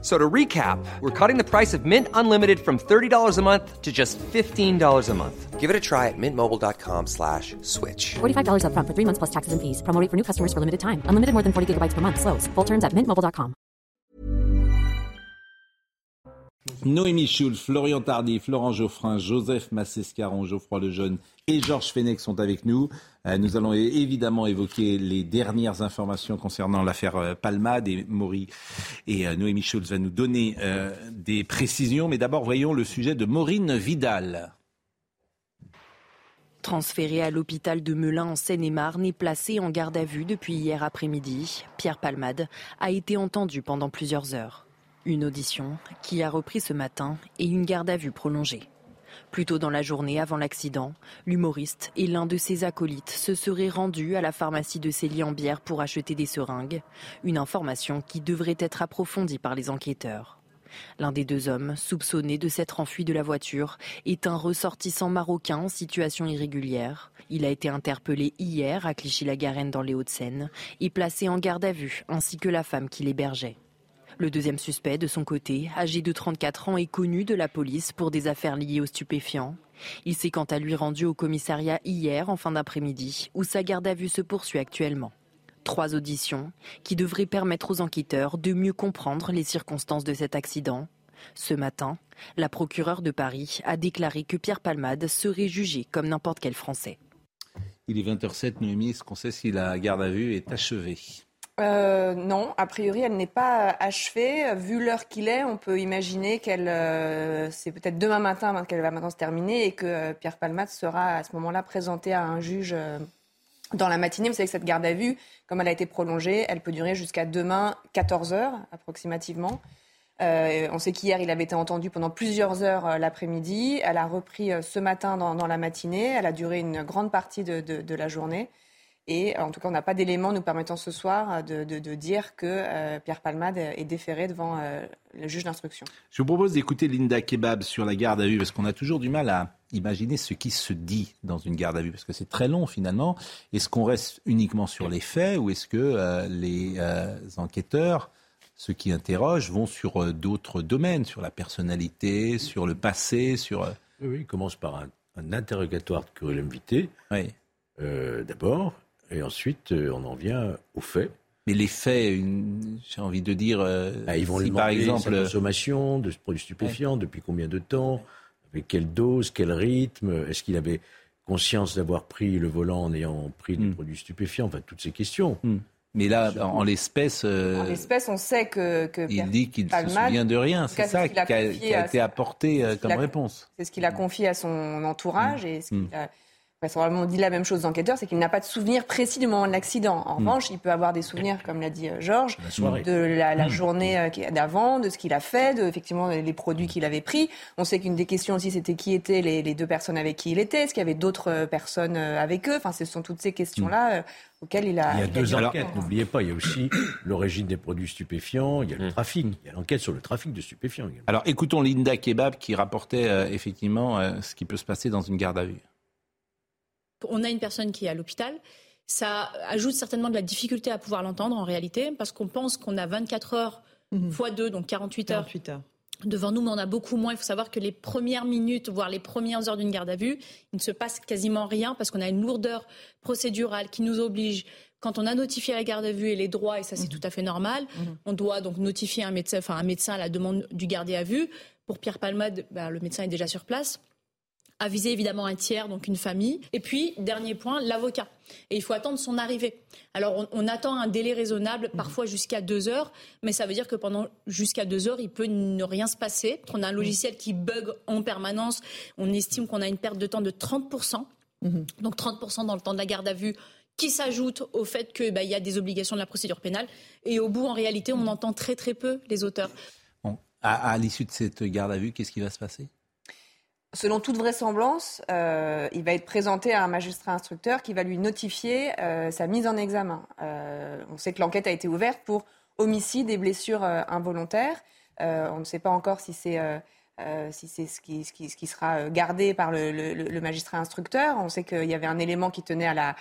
So to recap, we're cutting the price of Mint Unlimited from $30 a month to just $15 a month. Give it a try at mintmobile.com slash switch. $45 upfront for three months plus taxes and fees. Promo rate for new customers for limited time. Unlimited more than 40 gigabytes per month. Slows. Full terms at mintmobile.com. Noémie Schulz, Florian Tardy, Florent Geoffrin, Joseph Massescaron, Geoffroy Lejeune et Georges Fenech sont avec nous. Euh, nous allons évidemment évoquer les dernières informations concernant l'affaire euh, Palmade et Maury et euh, Noémie Schulz va nous donner des précisions. Mais d'abord, voyons le sujet de Maureen Vidal. Transféré à l'hôpital de Melun en Seine-et-Marne et placé en garde à vue depuis hier après-midi, Pierre Palmade a été entendu pendant plusieurs heures. Une audition qui a repris ce matin et une garde à vue prolongée. Plus tôt dans la journée avant l'accident, l'humoriste et l'un de ses acolytes se seraient rendus à la pharmacie de Célie-en-Bière pour acheter des seringues, une information qui devrait être approfondie par les enquêteurs. L'un des deux hommes, soupçonné de s'être enfui de la voiture, est un ressortissant marocain en situation irrégulière. Il a été interpellé hier à Clichy-la-Garenne dans les Hauts-de-Seine et placé en garde à vue, ainsi que la femme qui l'hébergeait. Le deuxième suspect, de son côté, âgé de 34 ans, est connu de la police pour des affaires liées aux stupéfiants. Il s'est quant à lui rendu au commissariat hier en fin d'après-midi, où sa garde à vue se poursuit actuellement. Trois auditions qui devraient permettre aux enquêteurs de mieux comprendre les circonstances de cet accident. Ce matin, la procureure de Paris a déclaré que Pierre Palmade serait jugé comme n'importe quel Français. Il est 20h07, Noémie, est-ce qu'on sait si la garde à vue est achevée? Euh, non, a priori, elle n'est pas achevée. Vu l'heure qu'il est, on peut imaginer qu'elle, euh, c'est peut-être demain matin qu'elle va maintenant se terminer et que euh, Pierre Palmade sera à ce moment-là présenté à un juge dans la matinée. Vous savez que cette garde à vue, comme elle a été prolongée, elle peut durer jusqu'à demain 14 heures approximativement. on sait qu'hier, il avait été entendu pendant plusieurs heures l'après-midi. Elle a repris ce matin dans, la matinée. Elle a duré une grande partie de la journée. Et en tout cas, on n'a pas d'éléments nous permettant ce soir de, dire que euh, Pierre Palmade est déféré devant euh, le juge d'instruction. Je vous propose d'écouter Linda Kebab sur la garde à vue, parce qu'on a toujours du mal à imaginer ce qui se dit dans une garde à vue, parce que c'est très long finalement. Est-ce qu'on reste uniquement sur les faits ou est-ce que euh, les enquêteurs, ceux qui interrogent, vont sur d'autres domaines, sur la personnalité, sur le passé, sur... Oui, oui, il commence par un, interrogatoire de curriculum vitae, oui. d'abord, et ensuite, euh, on en vient aux faits. Mais les faits, j'ai envie de dire, euh, bah, ils vont si par exemple sa consommation de produits stupéfiants, depuis combien de temps, avec quelle dose, quel rythme, est-ce qu'il avait conscience d'avoir pris le volant en ayant pris des hmm. produits stupéfiants, enfin toutes ces questions. Hmm. Mais là, en l'espèce, euh, en l'espèce, on sait que, que il dit qu'il ne se souvient de rien. C'est ça qui a, été apporté comme réponse. C'est ce qu'il a confié à son entourage et ce qu'il a on dit la même chose aux enquêteurs, c'est qu'il n'a pas de souvenir précis du moment de l'accident. En hmm. revanche, il peut avoir des souvenirs, comme l'a dit euh, Georges, de la, la hmm. journée euh, d'avant, de ce qu'il a fait, de effectivement les produits qu'il avait pris. On sait qu'une des questions aussi, c'était qui étaient les, deux personnes avec qui il était, est-ce qu'il y avait d'autres euh, personnes avec eux? Enfin, ce sont toutes ces questions-là. auxquelles il a. Il y a deux enquêtes, n'oubliez pas. Il y a aussi l'origine des produits stupéfiants, il y a le hmm. trafic, il y a l'enquête sur le trafic de stupéfiants. Alors écoutons Linda Kebab qui rapportait effectivement ce qui peut se passer dans une garde à vue on a une personne qui est à l'hôpital. Ça ajoute certainement de la difficulté à pouvoir l'entendre en réalité, parce qu'on pense qu'on a 24 heures mhm. fois 2, donc 48 heures. Devant nous, mais on a beaucoup moins. Il faut savoir que les premières minutes, voire les premières heures d'une garde à vue, il ne se passe quasiment rien parce qu'on a une lourdeur procédurale qui nous oblige quand on a notifié la garde à vue et les droits, et ça c'est mhm. tout à fait normal, mhm. on doit donc notifier un médecin, enfin un médecin à la demande du gardé à vue. Pour Pierre Palmade, bah, le médecin est déjà sur place aviser évidemment un tiers, donc une famille. Et puis, dernier point, l'avocat. Et il faut attendre son arrivée. Alors, on, attend un délai raisonnable, parfois jusqu'à deux heures, mais ça veut dire que pendant jusqu'à deux heures, il peut ne rien se passer. On a un logiciel qui bug en permanence. On estime qu'on a une perte de temps de 30%. Mhm. Donc 30% dans le temps de la garde à vue qui s'ajoute au fait qu'il bah, y a des obligations de la procédure pénale. Et au bout, en réalité, on entend très très peu les auteurs. à l'issue de cette garde à vue, qu'est-ce qui va se passer? Selon toute vraisemblance, euh, il va être présenté à un magistrat instructeur qui va lui notifier euh, sa mise en examen. Euh, on sait que l'enquête a été ouverte pour homicide et blessures involontaires. on ne sait pas encore si c'est ce qui, sera gardé par le, magistrat instructeur. On sait qu'il y avait un élément qui tenait à la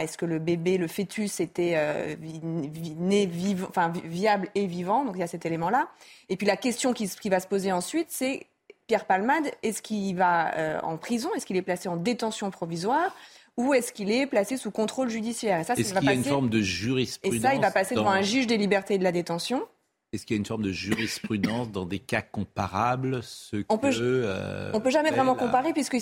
est-ce que le bébé, le fœtus était né enfin, viable et vivant. Donc il y a cet élément-là. Et puis la question qui va se poser ensuite, c'est Pierre Palmade, est-ce qu'il va en prison? Est-ce qu'il est placé en détention provisoire? Ou est-ce qu'il est placé sous contrôle judiciaire? Et ça, Est-ce qu'il y a une forme de jurisprudence Et ça, il va passer devant un juge des libertés et de la détention. Est-ce qu'il y a une forme de jurisprudence dans des cas comparables ce On peut, euh, on peut jamais vraiment comparer puisque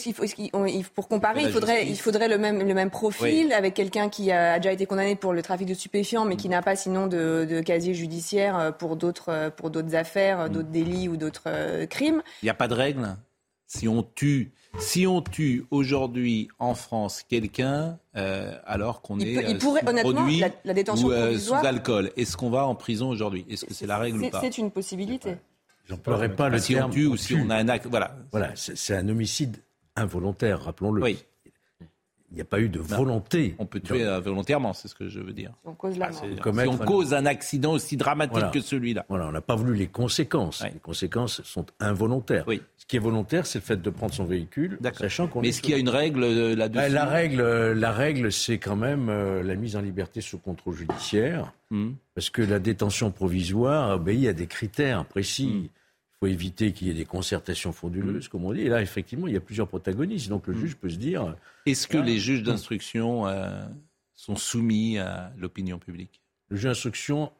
pour comparer, il faudrait, il faudrait le même, le même profil avec quelqu'un qui a déjà été condamné pour le trafic de stupéfiants mais qui n'a pas sinon de, casier judiciaire euh, pour d'autres, euh, pour d'autres affaires, d'autres délits ou d'autres crimes. Il n'y a pas de règle. Si on tue si on tue aujourd'hui en France quelqu'un, euh, alors qu'on est il pourrait, sous produit la, détention ou euh, sous alcool, est-ce qu'on va en prison aujourd'hui? Est-ce que c'est la règle ou pas? C'est une possibilité. J'emploierai pas le si terme. Si on tue ou si on a un acte, voilà. Voilà, c'est un homicide involontaire, rappelons-le. Oui il n'y a pas eu de volonté. On peut tuer euh, volontairement, c'est ce que je veux dire. On cause la Si on cause un accident aussi dramatique que celui-là. Voilà, on n'a pas voulu les conséquences. Les conséquences sont involontaires. Oui. Ce qui est volontaire, c'est le fait de prendre son véhicule, sachant qu'on. Mais est-ce qu'il y a une règle euh, là-dessus La règle, euh, la règle, c'est quand même la mise en liberté sous contrôle judiciaire, hmm. parce que la détention provisoire obéit à des critères précis. Hmm faut éviter qu'il y ait des concertations frauduleuses, comme on dit. Et là, effectivement, il y a plusieurs protagonistes. Donc le mm. juge peut se dire. Est-ce que les juges d'instruction euh, sont soumis à l'opinion publique? Le juge d'instruction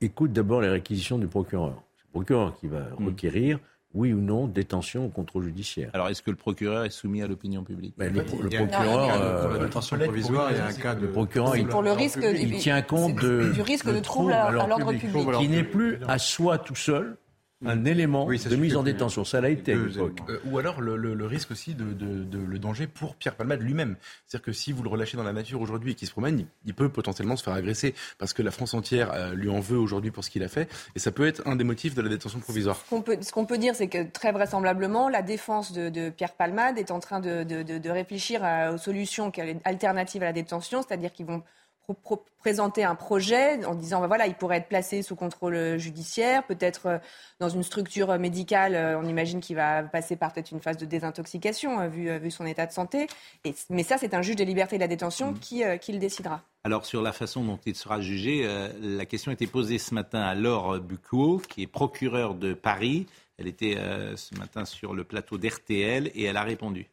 écoute d'abord les réquisitions du procureur. C'est le procureur qui va mm. requérir oui ou non détention ou contrôle judiciaire. Alors est-ce que le procureur est soumis à l'opinion publique? Le, procureur, détention provisoire, il y a un cas de le procureur, il, pour le risque, il tient compte de, du risque de trouble à l'ordre public, qui n'est plus à soi tout seul, un élément de mise en détention. Ça l'a été à l'époque. Euh, ou alors le, risque aussi de, le danger pour Pierre Palmade lui-même. C'est-à-dire que si vous le relâchez dans la nature aujourd'hui et qu'il se promène, il, peut potentiellement se faire agresser parce que la France entière euh, lui en veut aujourd'hui pour ce qu'il a fait. Et ça peut être un des motifs de la détention provisoire. Ce qu'on peut, dire, c'est que très vraisemblablement, la défense de, Pierre Palmade est en train de, réfléchir aux solutions alternatives à la détention, c'est-à-dire qu'ils vont présenter un projet en disant bah voilà il pourrait être placé sous contrôle judiciaire peut-être euh, dans une structure médicale euh, on imagine qu'il va passer par peut-être une phase de désintoxication euh, vu, vu son état de santé. Et, mais ça c'est un juge des libertés et de la détention mmh. qui, qui le décidera. Alors sur la façon dont il sera jugé la question était posée ce matin à Laure Bucquot qui est procureure de Paris. Elle était ce matin sur le plateau d'RTL et elle a répondu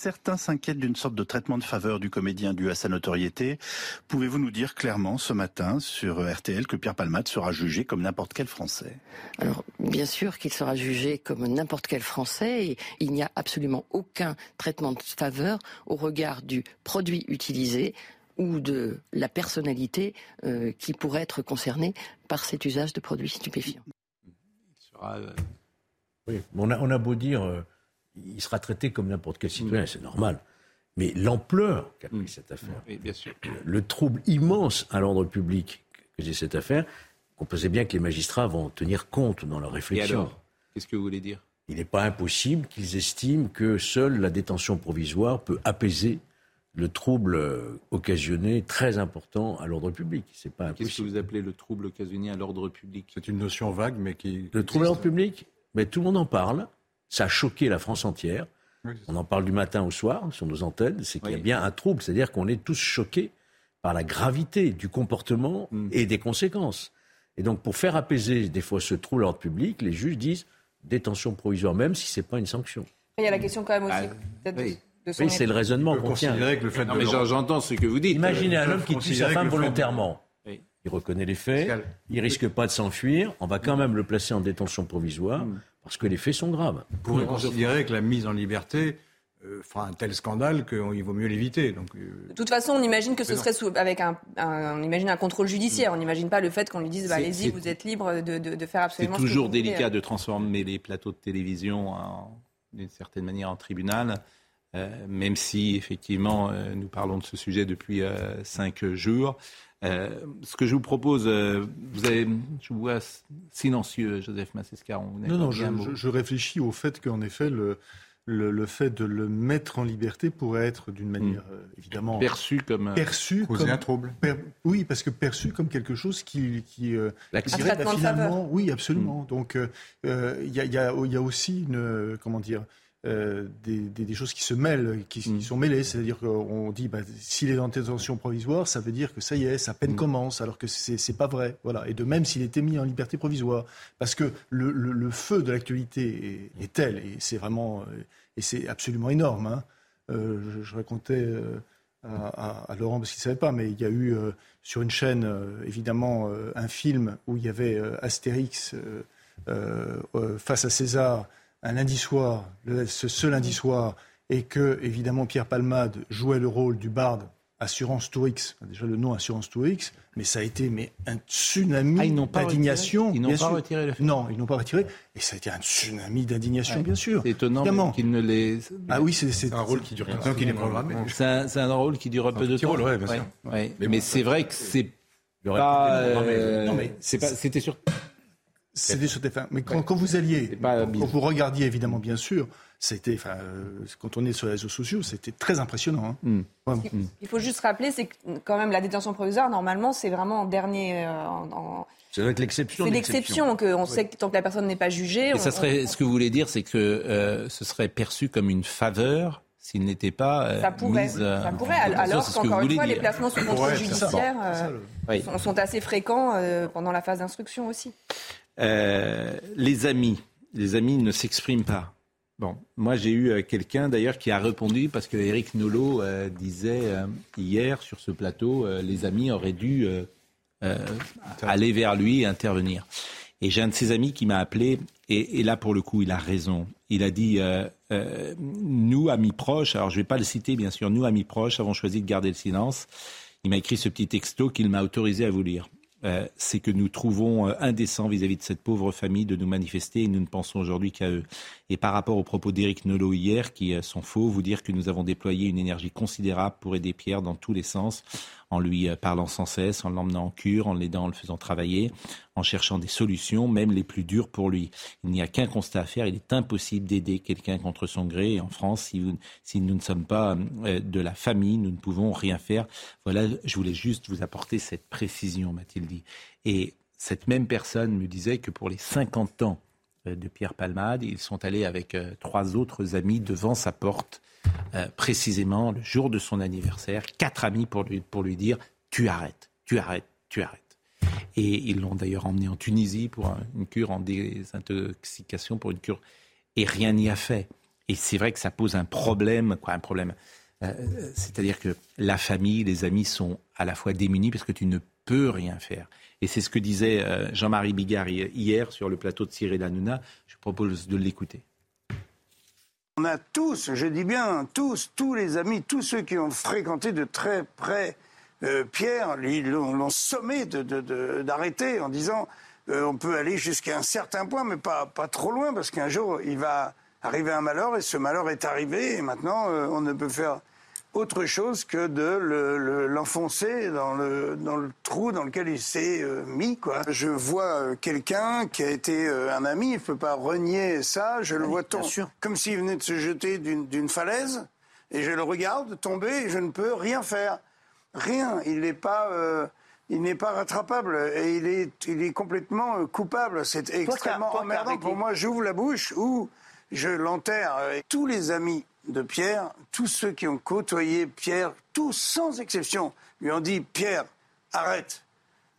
Certains s'inquiètent d'une sorte de traitement de faveur du comédien dû à sa notoriété. Pouvez-vous nous dire clairement ce matin sur RTL que Pierre Palmade sera jugé comme n'importe quel Français? Alors, bien sûr qu'il sera jugé comme n'importe quel Français et il n'y a absolument aucun traitement de faveur au regard du produit utilisé ou de la personnalité euh, qui pourrait être concernée par cet usage de produits stupéfiants. Oui, on a, on a beau dire... Euh, il sera traité comme n'importe quel citoyen, c'est normal. Mais l'ampleur qu'a pris cette affaire, le trouble immense à l'ordre public que j'ai cette affaire, on pensait bien que les magistrats vont tenir compte dans leur réflexion. Et alors Qu'est-ce que vous voulez dire? Il n'est pas impossible qu'ils estiment que seule la détention provisoire peut apaiser le trouble euh, occasionné très important à l'ordre public. C'est pas Qu'est-ce que vous appelez le trouble occasionné à l'ordre public? C'est une notion vague, mais qui. Le trouble à l'ordre public Mais tout le monde en parle. Ça a choqué la France entière. on en parle du matin au soir sur nos antennes. C'est qu'il y a bien un trouble, c'est-à-dire qu'on est tous choqués par la gravité du comportement mm. et des conséquences. Et donc, pour faire apaiser des fois ce trouble à l'ordre public, les juges disent détention provisoire, même si ce n'est pas une sanction. Il y a la question quand même aussi. Ah, oui. oui c'est le raisonnement qu'on tient. mais j'entends ce que vous dites. Imaginez un homme qui tue sa femme volontairement. Il reconnaît les faits, il risque pas de s'enfuir, on va quand même le placer en détention provisoire. Mm parce que les faits sont graves. Vous pourrait considérer que la mise en liberté euh, fera un tel scandale qu'il vaut mieux l'éviter. Donc, euh, De toute façon, on imagine que ce serait avec un, on imagine un contrôle judiciaire. On n'imagine pas le fait qu'on lui dise bah, allez-y, vous êtes libre de, de, faire absolument. C'est toujours délicat de transformer les plateaux de télévision d'une certaine manière en tribunal. Euh, même si effectivement nous parlons de ce sujet depuis cinq jours. Euh, ce que je vous propose, euh, vous avez, je vous vois silencieux, Joseph Massescaron. Non, non, je, je, réfléchis au fait qu'en effet, le, le, fait de le mettre en liberté pourrait être d'une manière hmm. euh, évidemment perçu comme perçu comme un trouble. oui, parce que perçu comme quelque chose qui qui euh, finalement. Oui, absolument. Donc il y, a, y, a, y, a, aussi une comment dire euh, des, des, choses qui se mêlent, qui, mm. sont mêlées. C'est-à-dire qu'on dit, bah, s'il est en détention provisoire, ça veut dire que ça y est, sa peine mm. commence, alors que c'est pas vrai. Voilà. Et de même s'il était mis en liberté provisoire. Parce que le, le, feu de l'actualité est, tel, et c'est vraiment, euh, et c'est absolument énorme. Hein. Euh, je, racontais à, à, Laurent, parce qu'il ne savait pas, mais il y a eu sur une chaîne, évidemment, un film où il y avait Astérix face à César un lundi soir, ce, lundi soir, et que, évidemment, Pierre Palmade jouait le rôle du barde Assurance Tourix, déjà le nom Assurance Tourix, mais ça a été mais un tsunami ah, d'indignation. Ils n'ont pas retiré le film. Non, ils n'ont pas retiré. Et ça a été un tsunami d'indignation, bien sûr. C'est étonnant qu'ils ne les. Ah oui, c'est un rôle qui dure qu'il est programmé. C'est un, rôle qui dure un peu de temps. Rôle, bien sûr. Mais, c'est vrai que c'est pas. Euh, c'était sur c'était sur TF1. Mais quand, vous alliez, quand vous regardiez évidemment, bien sûr, c'était, enfin, euh, quand on est sur les réseaux sociaux, c'était très impressionnant. Hein. Hmm. Il faut juste rappeler, c'est que quand même la détention provisoire, normalement, c'est vraiment en dernier. Euh, c'est l'exception. C'est l'exception qu'on sait que tant que la personne n'est pas jugée. Et ça serait, ce que vous voulez dire, c'est que euh, ce serait perçu comme une faveur s'il n'était pas ça pourrait, ça pourrait. alors qu'encore une fois, les placements sous contrôle judiciaire sont, sont, assez fréquents pendant la phase d'instruction aussi. Euh, les amis, les amis ne s'expriment pas. Bon, moi j'ai eu euh, quelqu'un d'ailleurs qui a répondu parce que Eric Nolot euh, disait hier sur ce plateau, les amis auraient dû aller vers lui et intervenir. Et j'ai un de ses amis qui m'a appelé et, là pour le coup il a raison. Il a dit nous amis proches, alors je vais pas le citer bien sûr, nous amis proches avons choisi de garder le silence. Il m'a écrit ce petit texto qu'il m'a autorisé à vous lire. Euh, c'est que nous trouvons euh, indécent vis-à-vis de cette pauvre famille de nous manifester et nous ne pensons aujourd'hui qu'à eux. Et par rapport aux propos d'Éric Nolot hier, qui euh, sont faux, vous dire que nous avons déployé une énergie considérable pour aider Pierre dans tous les sens, en lui parlant sans cesse, en l'emmenant en cure, en l'aidant, en le faisant travailler, en cherchant des solutions, même les plus dures pour lui. Il n'y a qu'un constat à faire, il est impossible d'aider quelqu'un contre son gré. En France, si, si, nous ne sommes pas de la famille, nous ne pouvons rien faire. Voilà, je voulais juste vous apporter cette précision, Mathilde. Et cette même personne me disait que pour les 50 ans euh, de Pierre Palmade, ils sont allés avec euh, trois autres amis devant sa porte, euh, précisément le jour de son anniversaire, quatre amis pour lui, pour lui dire Tu arrêtes, tu arrêtes, tu arrêtes. Et ils l'ont d'ailleurs emmené en Tunisie pour une cure en désintoxication, pour une cure. Et rien n'y a fait. Et c'est vrai que ça pose un problème, quoi, un problème. C'est-à-dire que la famille, les amis sont à la fois démunis parce que tu ne peut rien faire. Et c'est ce que disait euh, Jean-Marie Bigard hier sur le plateau de Cyril Hanouna. Je propose de l'écouter. On a tous, je dis bien tous, tous les amis, tous ceux qui ont fréquenté de très près euh, Pierre, l'ont sommé d'arrêter en disant euh, on peut aller jusqu'à un certain point, mais pas trop loin, parce qu'un jour il va arriver un malheur, et ce malheur est arrivé, et maintenant on ne peut faire autre chose que de l'enfoncer dans, le, dans le trou dans lequel il s'est euh, mis. Quoi. Je vois euh, quelqu'un qui a été euh, un ami, il ne peut pas renier ça, je le vois tomber, comme s'il venait de se jeter d'une falaise, et je le regarde tomber et je ne peux rien faire. Rien, il n'est pas... il n'est pas rattrapable et il est, il est complètement coupable. C'est extrêmement emmerdant pour moi. J'ouvre la bouche ou je l'enterre. Tous les amis de Pierre, tous ceux qui ont côtoyé Pierre, tous sans exception, lui ont dit Pierre, arrête.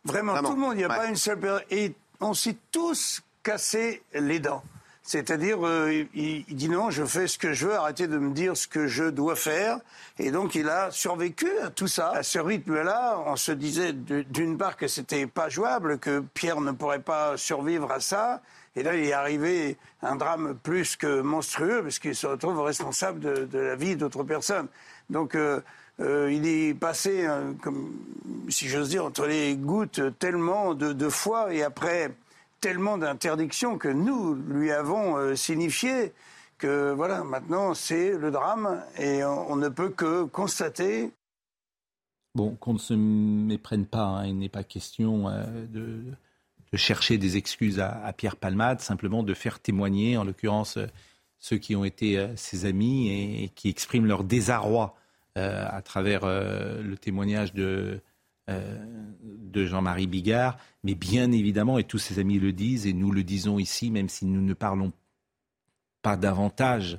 Vraiment, tout le monde, il n'y a pas une seule personne. Et on s'est tous cassé les dents. C'est-à-dire, euh, il, dit non, je fais ce que je veux, arrêtez de me dire ce que je dois faire. Et donc, il a survécu à tout ça. À ce rythme-là, on se disait d'une part que c'était pas jouable, que Pierre ne pourrait pas survivre à ça. Et là, il est arrivé un drame plus que monstrueux, parce qu'il se retrouve responsable de, la vie d'autres personnes. Donc, euh, euh, il est passé, euh, si j'ose dire, entre les gouttes tellement de, foi et après tellement d'interdictions que nous lui avons signifié que voilà, maintenant c'est le drame et on, ne peut que constater. Bon, qu'on ne se méprenne pas, hein, il n'est pas question de de chercher des excuses à, Pierre Palmade, simplement de faire témoigner, en l'occurrence euh, ceux qui ont été ses amis et, qui expriment leur désarroi à travers le témoignage de, de Jean-Marie Bigard. Mais bien évidemment, et tous ses amis le disent, et nous le disons ici, même si nous ne parlons pas davantage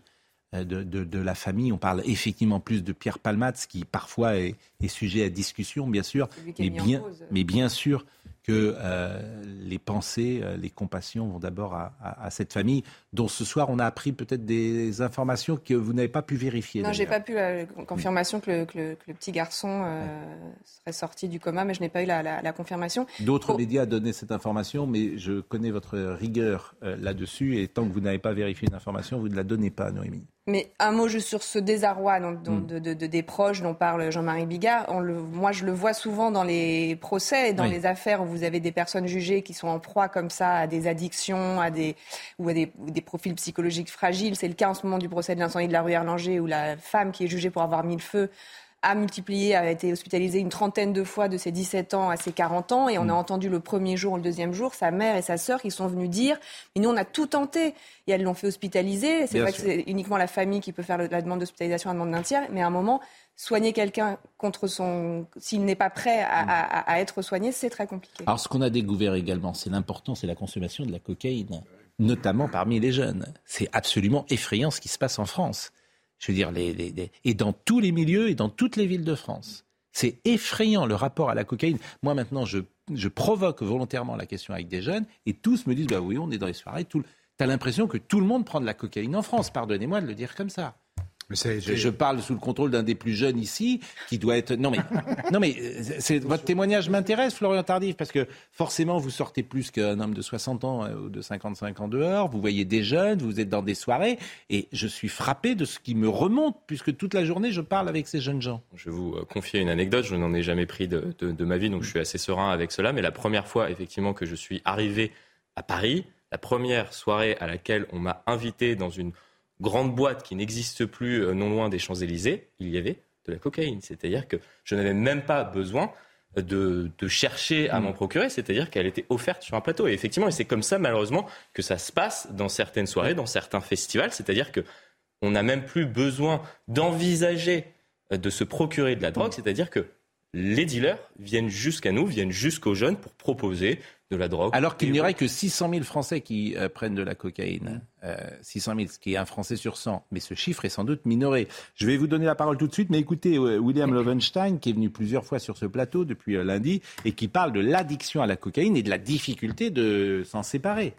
euh, de, la famille. On parle effectivement plus de Pierre Palmade, qui parfois est, sujet à discussion, bien sûr, mais bien, mais bien sûr que euh, les pensées, euh, les compassions vont d'abord à, cette famille, dont ce soir on a appris peut-être des informations que vous n'avez pas pu vérifier. Non, j'ai pas pu la confirmation que le, petit garçon euh, serait sorti du coma, mais je n'ai pas eu la, confirmation. D'autres médias donnaient cette information, mais je connais votre rigueur là-dessus, et tant que vous n'avez pas vérifié une information, vous ne la donnez pas, Noémie. Mais un mot juste sur ce désarroi hmm. de, des proches dont parle Jean-Marie Bigard. On le, moi, je le vois souvent dans les procès et dans les affaires vous avez des personnes jugées qui sont en proie comme ça à des addictions à des, ou à des, des profils psychologiques fragiles. C'est le cas en ce moment du procès de l'incendie de la rue Erlanger où la femme qui est jugée pour avoir mis le feu a multiplié, a été hospitalisée une trentaine de fois de ses 17 ans à ses 40 ans. Et on a mm. entendu le premier jour ou le deuxième jour sa mère et sa sœur qui sont venues dire Mais nous, on a tout tenté. Et elles l'ont fait hospitaliser. C'est vrai que c'est uniquement la famille qui peut faire la demande d'hospitalisation, la demande d'un tiers. Mais à un moment, soigner quelqu'un contre son. S'il n'est pas prêt à, à être soigné, c'est très compliqué. Alors, ce qu'on a découvert également, c'est l'important, c'est la consommation de la cocaïne, notamment parmi les jeunes. C'est absolument effrayant ce qui se passe en France. Je veux dire, les, et dans tous les milieux et dans toutes les villes de France. C'est effrayant le rapport à la cocaïne. Moi maintenant, je, je, provoque volontairement la question avec des jeunes et tous me disent, bah oui, on est dans les soirées. Tu as l'impression que tout le monde prend de la cocaïne en France. Pardonnez-moi de le dire comme ça. Je parle sous le contrôle d'un des plus jeunes ici, qui doit être. Non mais, non mais, c'est votre témoignage m'intéresse, Florian Tardif, parce que forcément vous sortez plus qu'un homme de 60 ans euh, ou de 55 ans dehors. Vous voyez des jeunes, vous êtes dans des soirées, et je suis frappé de ce qui me remonte, puisque toute la journée je parle avec ces jeunes gens. Je vais vous euh, confier une anecdote. Je n'en ai jamais pris de, de ma vie, donc je suis assez serein avec cela. Mais la première fois, effectivement, que je suis arrivé à Paris, la première soirée à laquelle on m'a invité dans une grande boîte qui n'existe plus euh, non loin des Champs-Élysées, il y avait de la cocaïne. C'est-à-dire que je n'avais même pas besoin de, chercher à mm. m'en procurer, c'est-à-dire qu'elle était offerte sur un plateau. Et effectivement, et c'est comme ça malheureusement que ça se passe dans certaines soirées, dans certains festivals, c'est-à-dire que on n'a même plus besoin d'envisager euh, de se procurer de la drogue, c'est-à-dire que les dealers viennent jusqu'à nous, viennent jusqu'aux jeunes pour proposer de la drogue. Alors qu'il n'y aurait que 600 000 Français qui euh, prennent de la cocaïne. Euh, 600 000, ce qui est un Français sur 100. Mais ce chiffre est sans doute minoré. Je vais vous donner la parole tout de suite, mais écoutez euh, William Lovenstein, qui est venu plusieurs fois sur ce plateau depuis euh, lundi, et qui parle de l'addiction à la cocaïne et de la difficulté de s'en séparer.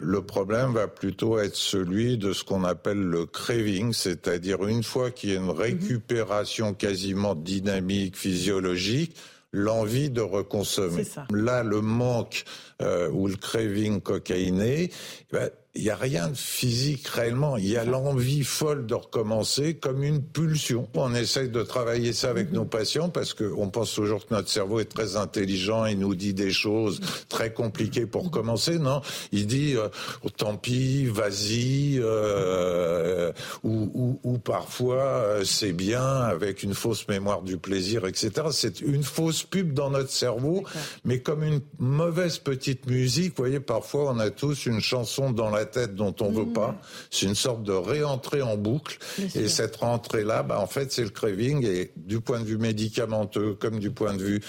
Le problème va plutôt être celui de ce qu'on appelle le craving, c'est-à-dire une fois qu'il y a une récupération quasiment dynamique, physiologique, l'envie de reconsommer. Là, le manque euh, ou le craving cocaïné, ben, il n'y a rien de physique réellement. Il y a l'envie folle de recommencer comme une pulsion. On essaye de travailler ça avec nos patients parce qu'on pense toujours que notre cerveau est très intelligent et nous dit des choses très compliquées pour commencer. Non, il dit euh, oh, tant pis, vas-y, euh, ou, ou, ou, parfois euh, c'est bien avec une fausse mémoire du plaisir, etc. C'est une fausse pub dans notre cerveau, mais comme une mauvaise petite musique. Vous voyez, parfois on a tous une chanson dans la tête dont on ne veut pas. Mmh. C'est une sorte de réentrée en boucle. et cette rentrée-là, bah, en fait, c'est le craving. Et du point de vue médicamenteux, comme du point de vue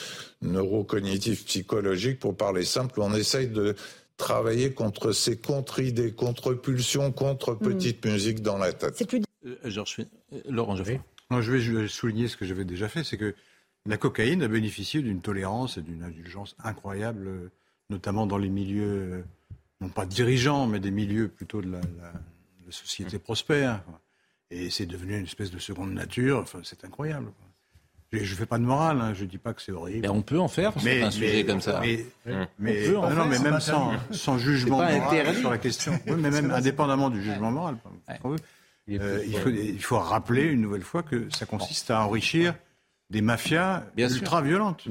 neurocognitif, psychologique, pour parler simple, on essaye de travailler contre ces contre-idées, contre-pulsions, contre-petites mmh. musiques dans la tête. C'est plus... Euh, euh, Laurent, je vais. je vais souligner ce que j'avais déjà fait, c'est que la cocaïne a bénéficié d'une tolérance et d'une indulgence incroyable, notamment dans les milieux non pas dirigeants, mais des milieux plutôt de la, société prospère. Et c'est devenu une espèce de seconde nature. Enfin, c'est incroyable. Je ne fais pas de morale, hein, je ne dis pas que c'est horrible. Mais on peut en faire mais, un sujet comme ça. Mais, mais, non, mais même sans, sans jugement moral sur la question. Oui, mais même indépendamment du jugement moral. Euh, il, faut, il faut rappeler une nouvelle fois que ça consiste à enrichir des mafias ultra violentes,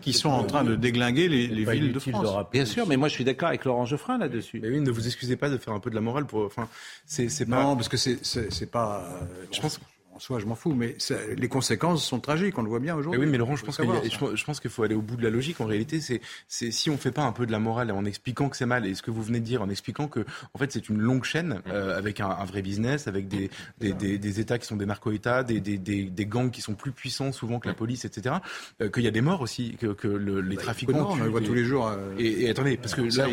qui sont en train de déglinguer les, villes de France. bien sûr, mais moi je suis d'accord avec Laurent Geoffrin là-dessus. Mais oui, ne vous excusez pas de faire un peu de la morale pour. Enfin, c'est pas. Non, parce que c'est c'est pas. Je pense en soi, je m'en fous, mais les conséquences sont tragiques, on le voit bien aujourd'hui. Oui, mais Laurent, je pense, je, pense qu'il faut aller au bout de la logique. En réalité, c'est si on ne fait pas un peu de la morale en expliquant que c'est mal, et ce que vous venez de dire, en expliquant que en fait c'est une longue chaîne euh, avec un, vrai business, avec des, des, États qui sont des narco-États, des, des, gangs qui sont plus puissants souvent que la police, etc. Euh, qu'il y a des morts aussi, que, que les bah, trafiquants. on le voit tous les jours. Euh, et, attendez, parce que là,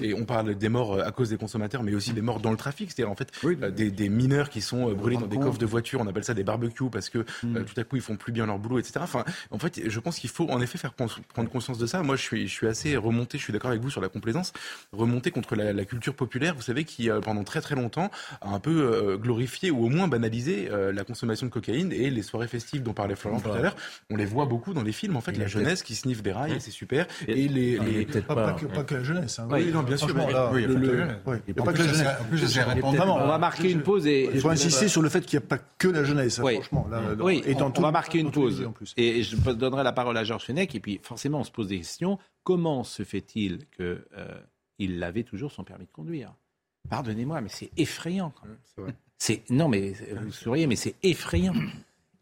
et on parle des morts à cause des consommateurs, mais aussi des morts dans le trafic, c'est-à-dire en fait des, mineurs qui sont brûlés dans des coffres de voitures, on appelle ça des barbecues parce que mm. tout à coup ils font plus bien leur boulot, etc. Enfin, en fait, je pense qu'il faut en effet faire prendre conscience de ça. Moi, je suis, je suis assez remonté, je suis d'accord avec vous sur la complaisance, remonté contre la, culture populaire, vous savez, qui pendant très très longtemps a un peu euh, glorifié ou au moins banalisé euh, la consommation de cocaïne et les soirées festives dont parlait Florent tout à l'heure. On les voit beaucoup dans les films, en fait, la jeunesse qui sniffe des rails, c'est super. Et, les, les... Pas, que, la jeunesse. Hein. Oui, non, bien sûr. il n'y a pas que la jeunesse. En plus, on va marquer une pause et il faut insister sur le fait qu'il n'y a pas que la jeunesse. Franchement, oui, on va marquer une pause. Et je donnerai la parole à Georges Fenech et puis forcément on se pose des questions. Comment se fait-il qu'il euh, avait toujours son permis de conduire? Pardonnez-moi, mais c'est effrayant. C'est non, mais vous souriez, mais c'est effrayant.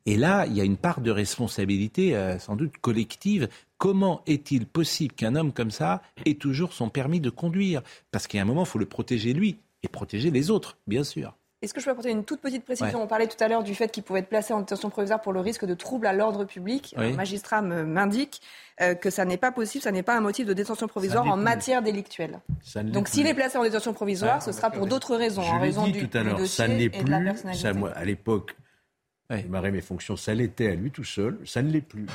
Et là, il y a une part de responsabilité, euh, sans doute collective. Comment est-il possible qu'un homme comme ça ait toujours son permis de conduire? Parce qu'à un moment, il faut le protéger lui et protéger les autres, bien sûr. Est-ce que je peux apporter une toute petite précision On parlait tout à l'heure du fait qu'il pouvait être placé en détention provisoire pour le risque de trouble à l'ordre public. Un magistrat m'indique euh, que ça n'est pas possible, ça n'est pas un motif de détention provisoire en matière délictuelle. Donc s'il est placé en détention provisoire, ah, ce sera pour d'autres raisons, en raison du, tout à l'heure, ça n'est plus, ça, moi, à l'époque, ouais. mes fonctions, ça l'était à lui tout seul, ça ne l'est plus.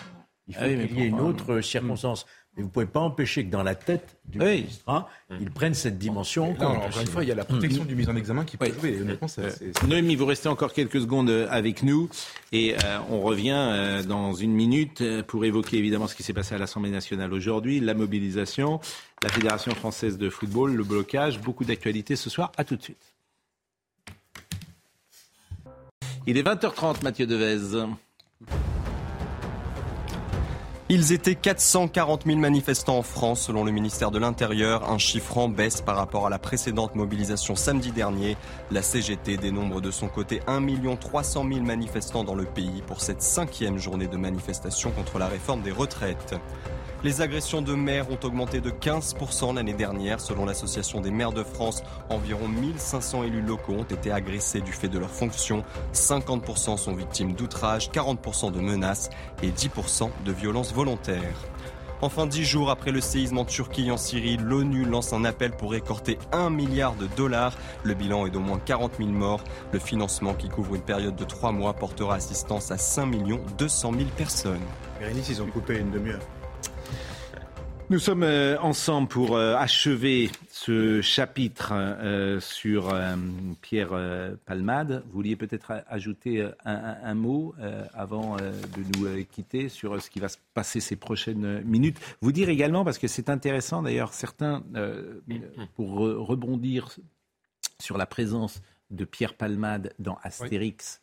Il faut ah qu'il y ait une autre circonstance. Mais vous ne pouvez pas empêcher que dans la tête du magistrat, il prenne cette dimension. encore une fois, il y a la protection du mise en examen qui peut jouer. Noémie, vous restez encore quelques secondes euh, avec nous et euh, on revient euh, dans une minute pour évoquer évidemment ce qui s'est passé à l'Assemblée nationale aujourd'hui, la mobilisation, la Fédération française de football, le blocage, beaucoup d'actualités ce soir. À tout de suite. Il est 20h30, Mathieu Devez. Ils étaient 440 000 manifestants en France selon le ministère de l'Intérieur, un chiffre en baisse par rapport à la précédente mobilisation samedi dernier. La CGT dénombre de son côté 1 300 000 manifestants dans le pays pour cette cinquième journée de manifestation contre la réforme des retraites. Les agressions de maires ont augmenté de 15% l'année dernière. Selon l'Association des maires de France, environ 1500 élus locaux ont été agressés du fait de leurs fonctions. 50% sont victimes d'outrages, 40% de menaces et 10% de violences volontaires. Enfin, dix jours après le séisme en Turquie et en Syrie, l'ONU lance un appel pour récorter 1 milliard de dollars. Le bilan est d'au moins 40 000 morts. Le financement qui couvre une période de trois mois portera assistance à 5 200 000 personnes. Bérénice, ils ont coupé une demi-heure. Nous sommes euh, ensemble pour euh, achever ce chapitre euh, sur Pierre Palmade. Vous vouliez peut-être ajouter un, mot avant de nous quitter sur ce qui va se passer ces prochaines minutes. Vous dire également, parce que c'est intéressant d'ailleurs, certains, pour rebondir sur la présence de Pierre Palmade dans Astérix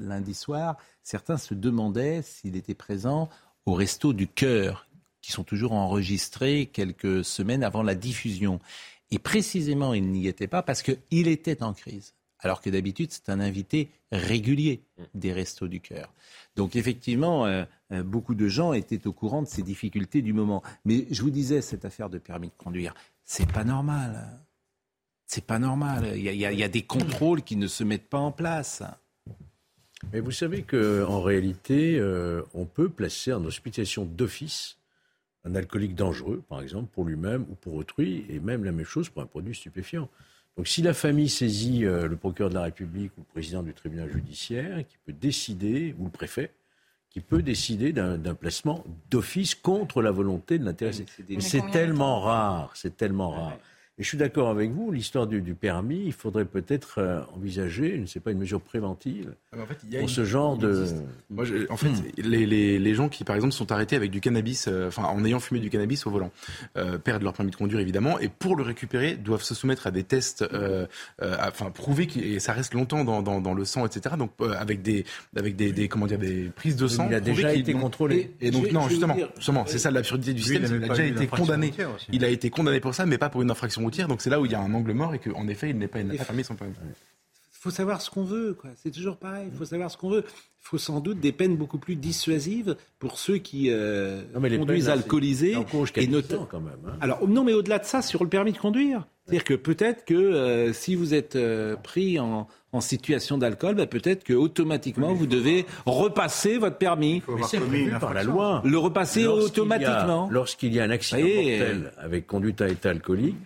lundi soir, certains se demandaient s'il était présent au Resto du Cœur qui sont toujours enregistrés quelques semaines avant la diffusion. Et précisément, il n'y était pas parce qu'il était en crise. Alors que d'habitude, c'est un invité régulier des Restos du Cœur. Donc effectivement, euh, euh, beaucoup de gens étaient au courant de ces difficultés du moment. Mais je vous disais, cette affaire de permis de conduire, c'est pas normal. C'est pas normal. Il y, a, des contrôles qui ne se mettent pas en place. Mais vous savez qu'en réalité, euh, on peut placer en hospitalisation d'office un alcoolique dangereux, par exemple, pour lui-même ou pour autrui, et même la même chose pour un produit stupéfiant. Donc si la famille saisit euh, le procureur de la République ou le président du tribunal judiciaire, qui peut décider, ou le préfet, qui peut décider d'un placement d'office contre la volonté de l'intéressé. C'est tellement rare, c'est tellement rare. Et je suis d'accord avec vous, l'histoire du, permis, il faudrait peut-être euh, envisager, je ne sais pas, une mesure préventive ah, pour ce genre de... Moi, en fait, hmm. les, les, les, gens qui, par exemple, sont arrêtés avec du cannabis, euh, enfin, en ayant fumé du cannabis au volant, euh, perdent leur permis de conduire, évidemment, et pour le récupérer, doivent se soumettre à des tests, enfin, prouver, et ça reste longtemps dans, dans, dans le sang, etc., donc avec des, avec des, des, comment dire, des prises de sang. Il a déjà été contrôlé. Et, donc, non, justement, justement c'est ça l'absurdité du système, il a déjà été condamné. Il a été condamné pour ça, mais pas pour une infraction routière. Donc c'est là où il y a un angle mort et qu'en effet, il n'est pas, il n'a pas permis son permis. faut savoir ce qu'on veut, quoi. C'est toujours pareil. Il faut savoir ce qu'on veut. Il faut sans doute des peines beaucoup plus dissuasives pour ceux qui euh, conduisent alcoolisés. Et notamment quand même. Hein. Alors non, mais au-delà de ça, sur le permis de conduire. C'est-à-dire que peut-être que euh, si vous êtes euh, pris en, en, situation d'alcool, bah, peut-être que automatiquement vous devez repasser votre permis. Mais c'est prévu par la loi. Le repasser automatiquement. Lorsqu'il y a un accident mortel avec conduite à état alcoolique,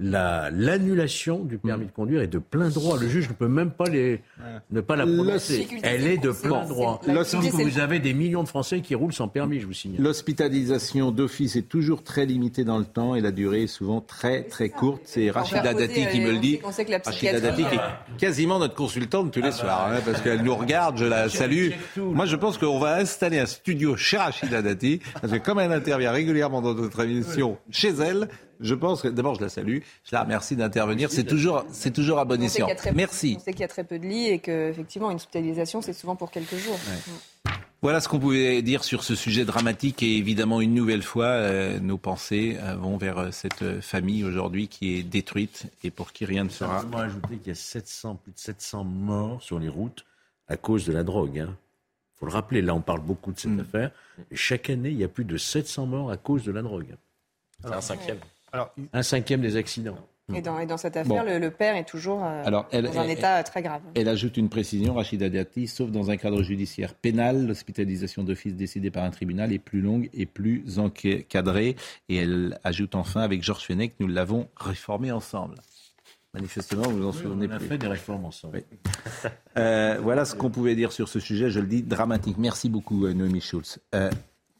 l'annulation du permis de conduire est de plein droit. Le juge ne peut même pas les, ne pas la prononcer. Elle est de plein droit. vous avez des millions de Français qui roulent sans permis, je vous signale. L'hospitalisation d'office est toujours très limitée dans le temps et la durée est souvent très très courte. C'est Rachida Dati qui me le dit. Rachida Dati qui est quasiment notre consultante tous les ah bah. soirs, hein, parce qu'elle nous regarde, je la salue. Moi, je pense qu'on va installer un studio chez Rachida Dati, parce que comme elle intervient régulièrement dans notre émission chez elle, je pense que d'abord je la salue, je la remercie d'intervenir. C'est toujours, c'est toujours à bon escient. Merci. On sait qu'il y a très peu de lits et qu'effectivement une hospitalisation c'est souvent pour quelques jours. Mm. Voilà ce qu'on pouvait dire sur ce sujet dramatique et évidemment une nouvelle fois euh, nos pensées euh, vont vers euh, cette famille aujourd'hui qui est détruite et pour qui rien ne sera. Je ajouter qu'il y a 700, plus de 700 morts sur les routes à cause de la drogue. Il hein. faut le rappeler, là on parle beaucoup de cette mm. affaire. Et chaque année il y a plus de 700 morts à cause de la drogue. C'est un cinquième un cinquième des accidents. Et dans, cette affaire, le, père est toujours euh, dans un état très grave. Elle ajoute une précision, Rachida Dati, sauf dans un cadre judiciaire pénal, l'hospitalisation d'office décidée par un tribunal est plus longue et plus encadrée. Et elle ajoute enfin, avec Georges Fenech, nous l'avons réformé ensemble. Manifestement, vous en souvenez on a fait des réformes ensemble. Euh, voilà ce qu'on pouvait dire sur ce sujet, je le dis, dramatique. Merci beaucoup, euh, Noémie Schulz.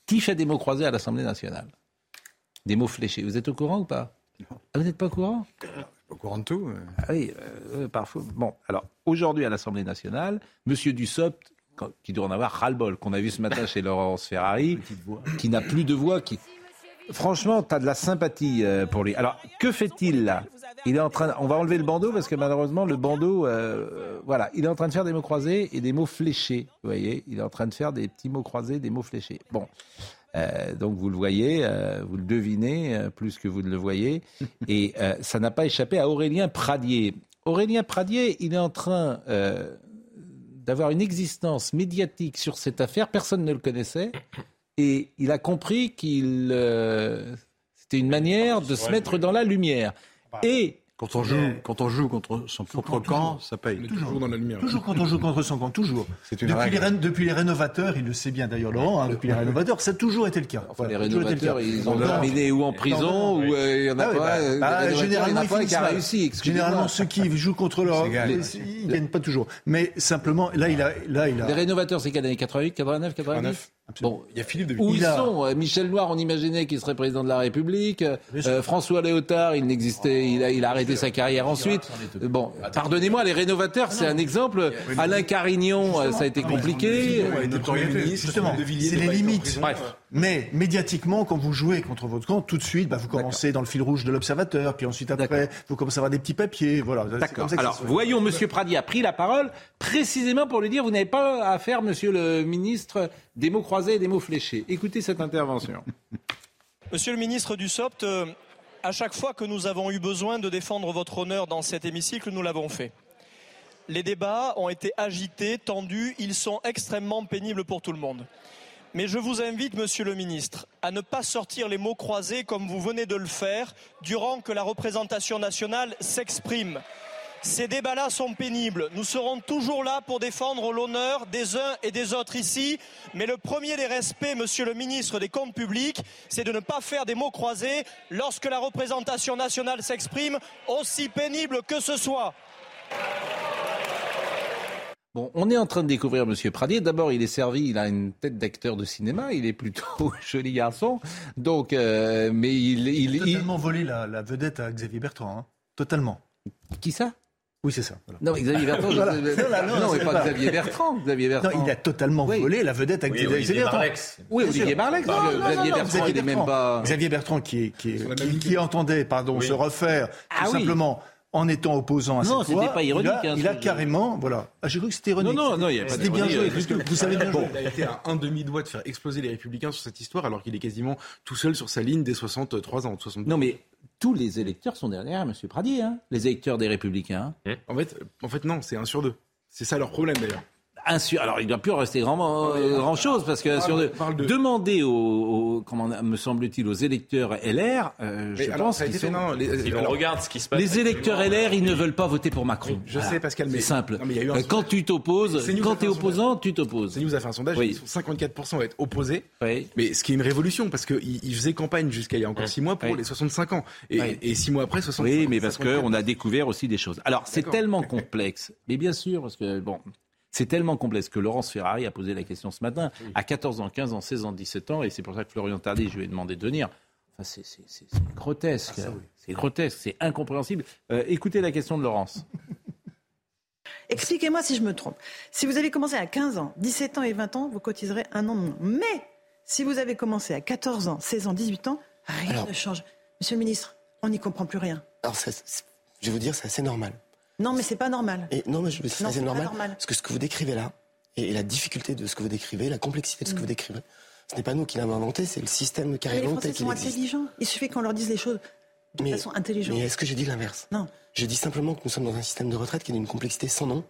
qui fait des mots croisés à l'Assemblée nationale? Des mots fléchés. Vous êtes au courant ou pas? Ah, Vous n'êtes pas au courant? Au courant de tout. Ah oui, euh, parfois. Bon, alors aujourd'hui à l'Assemblée nationale, M. Dussopt, qui doit en avoir ras-le-bol, qu'on a vu ce matin chez Laurence Ferrari, qui n'a plus de voix, qui. Franchement, tu as de la sympathie euh, pour lui. Alors, que fait-il là? Il est en train. On va enlever le bandeau parce que malheureusement, le bandeau, euh, voilà, il est en train de faire des mots croisés et des mots fléchés. Vous voyez, il est en train de faire des petits mots croisés, des mots fléchés. Bon, euh, donc vous le voyez, euh, vous le devinez euh, plus que vous ne le voyez. Et ça n'a pas échappé à Aurélien Pradier. Aurélien Pradier, il est en train d'avoir une existence médiatique sur cette affaire. Personne ne le connaissait. Et il a compris qu'il c'était une manière de se mettre dans la lumière. Et quand on joue, quand on joue contre son propre camp, ça paye. Toujours. dans la lumière. Toujours quand on joue contre son camp, toujours. Une depuis, les, depuis, les, rénovateurs, il le sait bien d'ailleurs Laurent, hein, depuis les rénovateurs, ça a toujours été le cas. Enfin, les rénovateurs, ils ont terminé ou en prison, ou euh, il y en a ah pas. Bah, bah, généralement, il y en a pas qui a réussi. Généralement, ceux qui jouent contre leur, ils gagnent pas toujours. Mais simplement, là, il a, là, il a. Les rénovateurs, c'est quelle année? 88, 89, 89 Bon, il y a Philippe de Où ils sont Michel Noir, on imaginait qu'il serait président de la République. Euh, François Léotard, il n'existait, il a, il a arrêté sa carrière ensuite. Bon, pardonnez-moi, les rénovateurs, c'est un exemple. Alain Carignon, euh, ça a été compliqué. Justement, c'est les limites. Bref. Mais médiatiquement, quand vous jouez contre votre camp, tout de suite, bah, vous commencez dans le fil rouge de l'observateur, puis ensuite après, vous commencez à avoir des petits papiers. Voilà. D'accord. Alors, voyons, Monsieur Pradi a pris la parole précisément pour lui dire, vous n'avez pas à faire, Monsieur le ministre, des mots croisés et des mots fléchés. Écoutez cette intervention. Monsieur le ministre du SOPT, euh, à chaque fois que nous avons eu besoin de défendre votre honneur dans cet hémicycle, nous l'avons fait. Les débats ont été agités, tendus, ils sont extrêmement pénibles pour tout le monde. Mais je vous invite, monsieur le ministre, à ne pas sortir les mots croisés comme vous venez de le faire durant que la représentation nationale s'exprime. Ces débats-là sont pénibles. Nous serons toujours là pour défendre l'honneur des uns et des autres ici. Mais le premier des respects, monsieur le ministre des Comptes publics, c'est de ne pas faire des mots croisés lorsque la représentation nationale s'exprime, aussi pénible que ce soit. Bon, on est en train de découvrir Monsieur Pradier. D'abord, il est servi, il a une tête d'acteur de cinéma, il est plutôt joli garçon. Donc, euh, mais il, il, il a totalement volé la, la, vedette à Xavier Bertrand, hein. totalement. Qui ça? Oui, c'est ça. Voilà. Non, Xavier Bertrand. voilà. Non, non, mais pas, Xavier Bertrand. Xavier Bertrand. Non, il a totalement oui. volé la vedette à oui, Xavier Bertrand. Oui, Olivier. Non, non, Xavier Bertrand, Xavier il est même pas. Xavier Bertrand qui, qui, qui, qui entendait, pardon, se refaire ah, tout simplement en étant opposant à non, cette loi. Non, pas ironique. Il a, hein, il a carrément, voilà. Ah, j'ai cru que c'était ironique. Non, non, non, il y a pas C'était bien joué. vous savez bien. Il a été à un demi-doigt de faire exploser les Républicains sur cette histoire, alors qu'il est quasiment tout seul sur sa ligne des 63 ans, 62 Non, mais tous les électeurs sont derrière M. Pradier, hein, les électeurs des Républicains. En fait, en fait, non, c'est un sur deux. C'est ça leur problème d'ailleurs. Alors, il ne doit plus rester grand, euh, grand chose parce que sur de, demander aux, comment me semble-t-il, aux électeurs LR, euh, je pense qu'ils sont... les, ce qui se passe. Les électeurs LR, ils ne veulent pas voter pour Macron. je sais, Pascal, mais c'est simple. Euh, quand tu t'opposes, quand tu es opposant, tu t'opposes. C'est nous a fait un sondage. Oui. 54% vont être opposés. Mais ce qui est une révolution parce qu'ils il faisaient campagne jusqu'à il y a encore 6 mois pour les 65 ans et, 6 mois après 65 Oui, mais parce qu'on a découvert aussi des choses. Alors, c'est tellement complexe. Mais bien sûr, parce que bon, c'est tellement complexe que Laurence Ferrari a posé la question ce matin, à 14 ans, 15 ans, 16 ans, 17 ans, et c'est pour ça que Florian Tardy, je lui ai demandé de venir. Enfin, c'est grotesque. Ah, c'est grotesque, c'est incompréhensible. Euh, écoutez la question de Laurence. Expliquez-moi si je me trompe. Si vous avez commencé à 15 ans, 17 ans et 20 ans, vous cotiserez un an de moins. Mais si vous avez commencé à 14 ans, 16 ans, 18 ans, rien ne change. Monsieur le ministre, on n'y comprend plus rien. Alors, je vais vous dire, c'est assez normal. Non, mais c'est pas normal. Et non, mais c'est normal, Parce que ce que vous décrivez là, et, la difficulté de ce que vous décrivez, la complexité de ce que vous mm. décrivez, ce n'est pas nous qui l'avons inventé, c'est le système carrière longue tel qu'ils sont intelligents. Il suffit qu'on leur dise les choses de façon intelligente. Mais est-ce que j'ai dit l'inverse? Non. Je dis simplement que nous sommes dans un système de retraite qui a une complexité sans nom,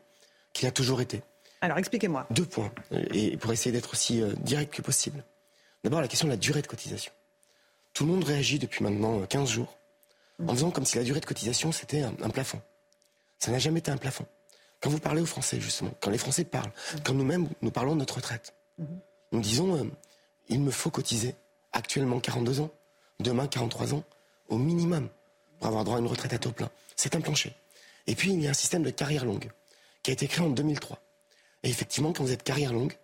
qui a toujours été. Alors expliquez-moi. Deux points, euh, et pour essayer d'être aussi euh, direct que possible. D'abord, la question de la durée de cotisation. Tout le monde réagit depuis maintenant 15 euh, jours en faisant comme si la durée de cotisation, c'était un plafond. Ça n'a jamais été un plafond. Quand vous parlez aux Français, justement, quand les Français parlent, quand nous-mêmes, nous parlons de notre retraite, nous disons, euh, il me faut cotiser actuellement 42 ans, demain 43 ans, au minimum, pour avoir droit à une retraite à taux plein. C'est un plancher. Et puis, il y a un système de carrière longue qui a été créé en 2003. Et effectivement, quand vous êtes carrière longue,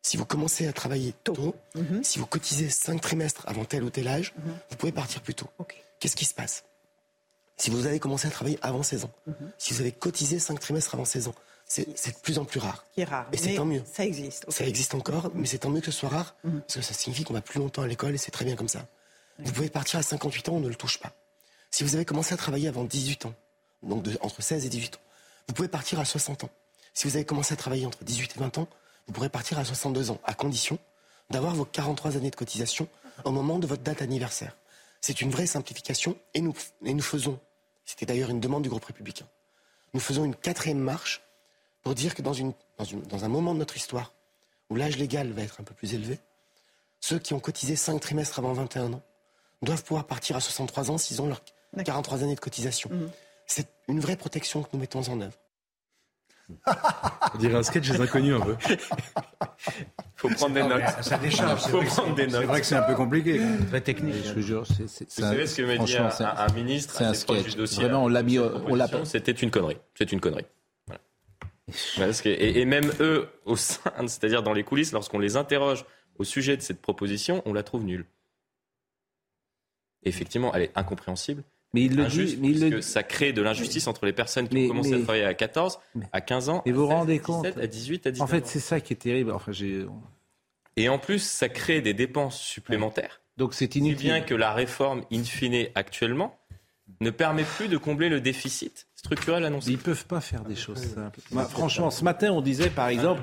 si vous commencez à travailler tôt, si vous cotisez 5 trimestres avant tel ou tel âge, mhm. vous pouvez partir plus tôt. Qu'est-ce qui se passe? Si vous avez commencé à travailler avant 16 ans, mhm. si vous avez cotisé 5 trimestres avant 16 ans, c'est de plus en plus rare. Qui est rare. Et c'est tant mieux. Ça existe. Ça existe encore, mais c'est tant mieux que ce soit rare, mhm. parce que ça signifie qu'on va plus longtemps à l'école et c'est très bien comme ça. Vous pouvez partir à 58 ans, on ne le touche pas. Si vous avez commencé à travailler avant 18 ans, donc entre 16 et 18 ans, vous pouvez partir à 60 ans. Si vous avez commencé à travailler entre 18 et 20 ans, vous pourrez partir à 62 ans, à condition d'avoir vos 43 années de cotisation au moment de votre date anniversaire. C'est une vraie simplification et nous, et nous faisons c'était d'ailleurs une demande du groupe républicain. Nous faisons une quatrième marche pour dire que dans, dans, un moment de notre histoire où l'âge légal va être un peu plus élevé, ceux qui ont cotisé 5 trimestres avant 21 ans doivent pouvoir partir à 63 ans s'ils ont leurs 43 années de cotisation. Mhm. C'est une vraie protection que nous mettons en œuvre. On dirait un sketch des inconnus un peu. faut prendre des notes. Ça décharge. Faut prendre des notes. C'est vrai que c'est un peu compliqué, très technique. Je vous jure, c'est, Vous savez ce que m'a dit un, un, ministre C'est un sketch. Vraiment, on l'a mis, on l'a. C'était une connerie. C'est une connerie. Voilà. et, et, même eux, au sein, c'est-à-dire dans les coulisses, lorsqu'on les interroge au sujet de cette proposition, on la trouve nulle. Effectivement, elle est incompréhensible. Mais il le dit, mais il le... ça crée de l'injustice entre les personnes qui ont commencé à travailler à 14, à 15 ans, et vous rendez compte à 18, à 19 En fait, c'est ça qui est terrible. Enfin, et en plus, ça crée des dépenses supplémentaires. Donc c'est inutile. Si bien que la réforme in fine actuellement ne permet plus de combler le déficit structurel annoncé. Ils ne peuvent pas faire des choses simples. franchement, ce matin, on disait par exemple,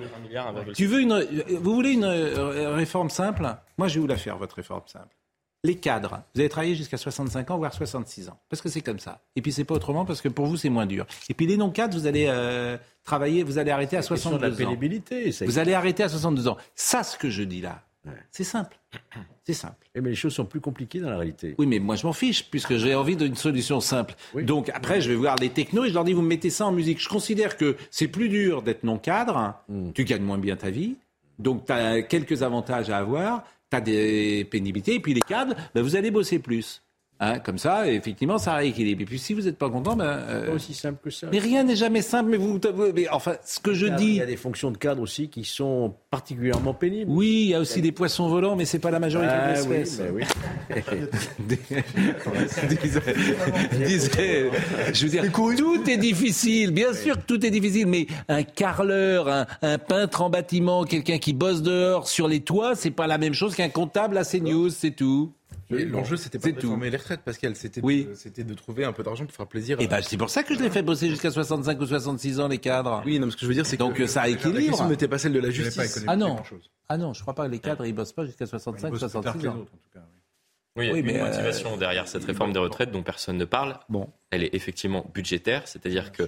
tu veux une, vous voulez une euh, réforme simple? Moi, je vais vous la faire, votre réforme simple les cadres, vous allez travailler jusqu'à 65 ans, voire 66 ans. Parce que c'est comme ça. Et puis c'est pas autrement parce que pour vous, c'est moins dur. Et puis les non-cadres, vous allez euh, travailler, vous allez arrêter à 62 de la pénibilité, ans. Vous allez arrêter à 62 ans. Ça, ce que je dis là, c'est simple. C'est simple. mais les choses sont plus compliquées dans la réalité. Oui, mais moi je m'en fiche, puisque j'ai envie d'une solution simple. Donc après, je vais voir les technos et je leur dis, vous me mettez ça en musique. Je considère que c'est plus dur d'être non-cadre, hmm. tu gagnes moins bien ta vie, donc tu as quelques avantages à avoir des pénibilités. Et puis les cadres, ben, vous allez bosser plus. Hein, comme ça, effectivement, ça rééquilibre. Et puis si vous n'êtes pas content, ben, euh... pas aussi simple que ça. Mais rien n'est jamais simple. Mais vous, mais, enfin, ce que je dis, il y a des fonctions de cadre aussi qui sont particulièrement pénibles. Oui, il y a aussi des poissons volants, mais c'est pas la majorité ah, des espèces. Oui, oui. disais, je veux dire, tout est difficile. Bien sûr que tout est difficile, mais un carreleur, un, un peintre en bâtiment, quelqu'un qui bosse dehors sur les toits, c'est pas la même chose qu'un comptable à CNews, c'est tout. L'enjeu, c'était pas de réformer les retraites, Pascal. C'était oui. de, de, trouver un peu d'argent pour faire plaisir. Et ben, c'est pour ça que je l'ai fait bosser jusqu'à 65 ou 66 ans, les cadres. Oui, non, ce que je veux dire, c'est que. Donc, ça équilibre. La question n'était pas celle de la justice. Ah non. Ah non, je crois pas que les cadres, ils bossent pas jusqu'à 65, 66 ans. Oui, il y a une motivation derrière cette réforme des retraites dont personne ne parle. Bon. Elle est effectivement budgétaire, c'est-à-dire que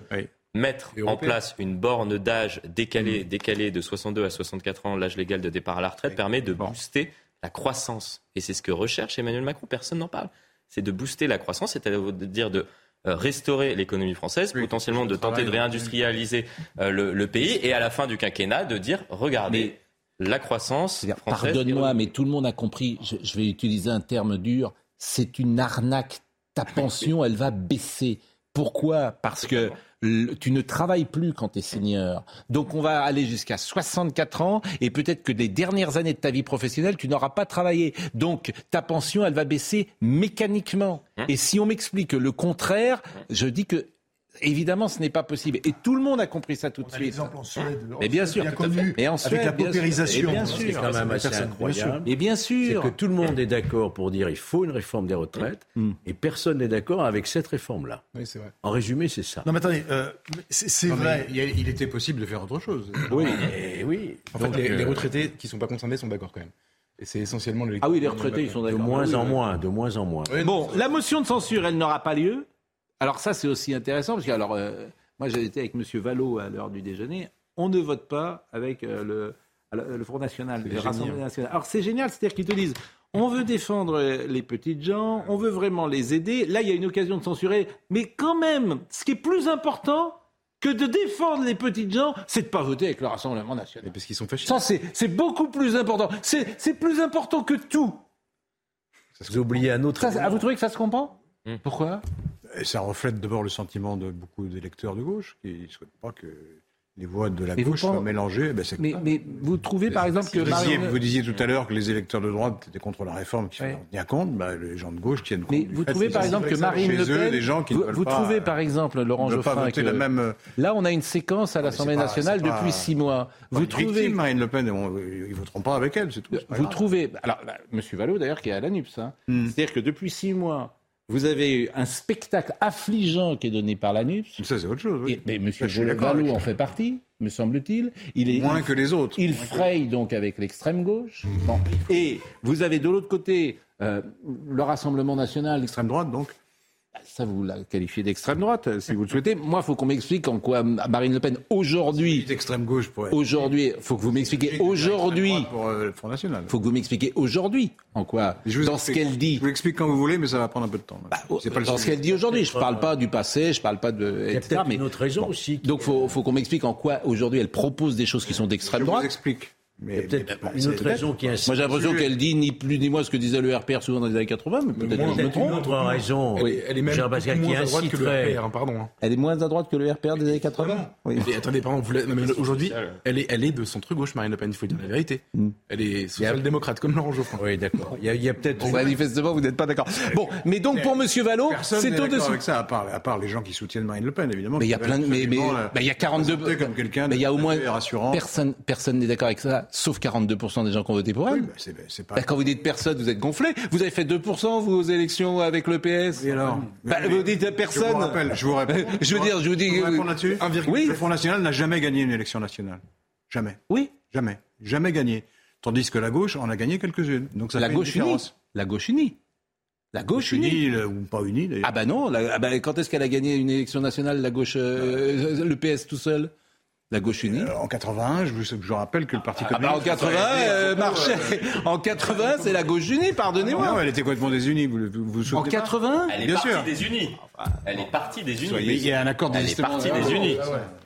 mettre en place une borne d'âge décalée, Mm. décalée de 62 à 64 ans, l'âge légal de départ à la retraite, permet de booster la croissance. Et c'est ce que recherche Emmanuel Macron, personne n'en parle. C'est de booster la croissance, c'est-à-dire de euh, restaurer l'économie française, potentiellement de tenter de réindustrialiser euh, le, le pays, et à la fin du quinquennat, de dire, regardez, la croissance française... Pardonne-moi, mais tout le monde a compris, je, je vais utiliser un terme dur, c'est une arnaque. Ta pension, elle va baisser. Pourquoi? Parce que tu ne travailles plus quand tu es senior. Donc on va aller jusqu'à 64 ans et peut-être que les dernières années de ta vie professionnelle, tu n'auras pas travaillé. Donc ta pension, elle va baisser mécaniquement. Et si on m'explique le contraire, je dis que évidemment ce n'est pas possible. Et tout le monde a compris ça tout de suite. en Suède, Mais bien en sûr, Mais en avec Suède, la bien sûr. paupérisation. Bien C'est sûr. quand même assez Personne- incroyable. Et bien sûr. C'est que tout le monde est d'accord pour dire il faut une réforme des retraites et personne n'est d'accord avec cette réforme-là. Oui, c'est vrai. En résumé, c'est ça. Non, mais attendez, euh, c'est c'est vrai. Il, il était possible de faire autre chose. Oui, et oui. En Donc, fait, les, euh, les retraités qui sont pas concernés sont d'accord quand même. Et c'est essentiellement le. Ah oui, les retraités, ils sont De d'accord. moins Oui, en oui. moins, de moins en moins. Bon, la motion de censure, elle n'aura pas lieu. Alors ça, c'est aussi intéressant, parce que alors, euh, moi, j'ai été avec M. Vallot à l'heure du déjeuner. On ne vote pas avec euh, le, le Front National, le. Rassemblement National. Alors c'est génial, c'est-à-dire qu'ils te disent, on veut défendre les petites gens, on veut vraiment les aider. Là, il y a une occasion de censurer. Mais quand même, ce qui est plus important que de défendre les petites gens, c'est de pas voter avec le Rassemblement National. Parce qu'ils sont fâchés. Ça, c'est beaucoup plus important. C'est plus important que tout. Vous oubliez un autre. Ça, élément. vous trouvez que ça se comprend? Hmm. Pourquoi? Et ça reflète d'abord le sentiment de beaucoup d'électeurs de gauche qui ne souhaitent pas que les voix de la Mais gauche soient mélangées. Ben, mais, vous trouvez par exemple que vous, disiez, vous disiez tout à l'heure que les électeurs de droite étaient contre la réforme, qui Ouais. en tenir compte. Ben, les gens de gauche tiennent compte. Mais vous fait trouvez par exemple que Marine Le eux Pen, des gens qui vous, ne veulent vous pas, trouvez par exemple Laurent ne Geoffrin que la même. euh, là on a une séquence à l'Assemblée pas- nationale pas- depuis six mois. Vous trouvez victime, Marine Le Pen, on- ils voteront pas avec elle, c'est tout. vous grave. trouvez alors bah, Monsieur Vallot d'ailleurs qui est à l'ANUPS, hein. Hmm. c'est-à-dire que depuis six mois vous avez eu un spectacle affligeant qui est donné par l'ANUPS. Ça c'est autre chose. oui. Et- mais d'accord Vallot en fait partie, me semble-t-il. Il est Moins il- que les autres. Il fraye donc avec l'extrême gauche. Bon. Et vous avez de l'autre côté euh, le Rassemblement national. L'extrême droite donc. Ça, vous la qualifiez d'extrême droite, euh, si vous le souhaitez. Moi, il faut qu'on m'explique en quoi Marine Le Pen, aujourd'hui, L'extrême gauche pour aujourd'hui, il faut que vous m'expliquiez aujourd'hui, pour euh, le Front National. il faut que vous m'expliquiez aujourd'hui en quoi, Je vous dans ce explique. qu'elle dit. Je vous l'explique quand vous voulez, mais ça va prendre un peu de temps. c'est pas le dans ce qu'elle dit aujourd'hui, je ne parle pas du passé, je ne parle pas de. Il y a etc., peut-être mais une autre raison aussi. donc, il faut, faut qu'on m'explique en quoi aujourd'hui elle propose des choses qui sont d'extrême Je vous droite. explique. Il y a Mais, peut-être mais, une autre raison qui insiste. Moi, j'ai l'impression qu'elle dit ni plus ni moins ce que disait le RPR souvent dans les années 80, mais peut-être que je me Peut-être une autre raison. Elle, est- elle est même Jean Pascal, qui moins à droite que le. RPR, hein, pardon. hein. Elle est moins à droite que le RPR des années 80. Oui. Et attendez, pardon, vous la- non, mais aujourd'hui, elle est, elle est de centre-gauche, Marine Le Pen, il faut dire la vérité. Mm. Elle est social-démocrate, comme Laurent Geoffrin. Oui, d'accord. Il y a, il y a peut-être. Bon, manifestement, vous n'êtes pas d'accord. Bon, mais donc pour Monsieur Vallot, Personne c'est n'est d'accord au-dessus. avec ça, à part, à part les gens qui soutiennent Marine Le Pen, évidemment. Mais il y a plein de, mais, mais, il y a 42, présenter comme quelqu'un mais il y a au moins personne n'est d'accord avec ça, sauf 42% des gens qui ont voté pour elle. Oui, bah, c'est c'est pas. Bah, quand vous dites personne, vous êtes gonflé. Vous avez fait 2% vous aux élections avec le PS. Et alors Bah, vous dites Je personne. vous rappelle, je vous rappelle. Je veux dire, je vous dis. Je vous réponds là-dessus. Oui. Le Front National n'a jamais gagné une élection nationale. Jamais. Oui. Jamais. Jamais gagné. Tandis que la gauche en a gagné quelques-unes. Donc ça La fait une gauche unie. La gauche unie. La gauche unie. Unie, ou pas unie d'ailleurs. Ah bah non. la- ah bah, quand est-ce qu'elle a gagné une élection nationale, la gauche, euh, le PS tout seul? La gauche unie. Euh, en 81, je vous, je vous rappelle que le Parti Ah bah en communiste. 80, euh, marchait. En 80, c'est la gauche unie, pardonnez-moi. Non, elle était complètement désunie. Vous vous, vous, vous En souvenez pas 80 Elle est Bien partie sûr. des Unis. Elle est partie des Unis. Il y a un accord Elle est partie des Unis.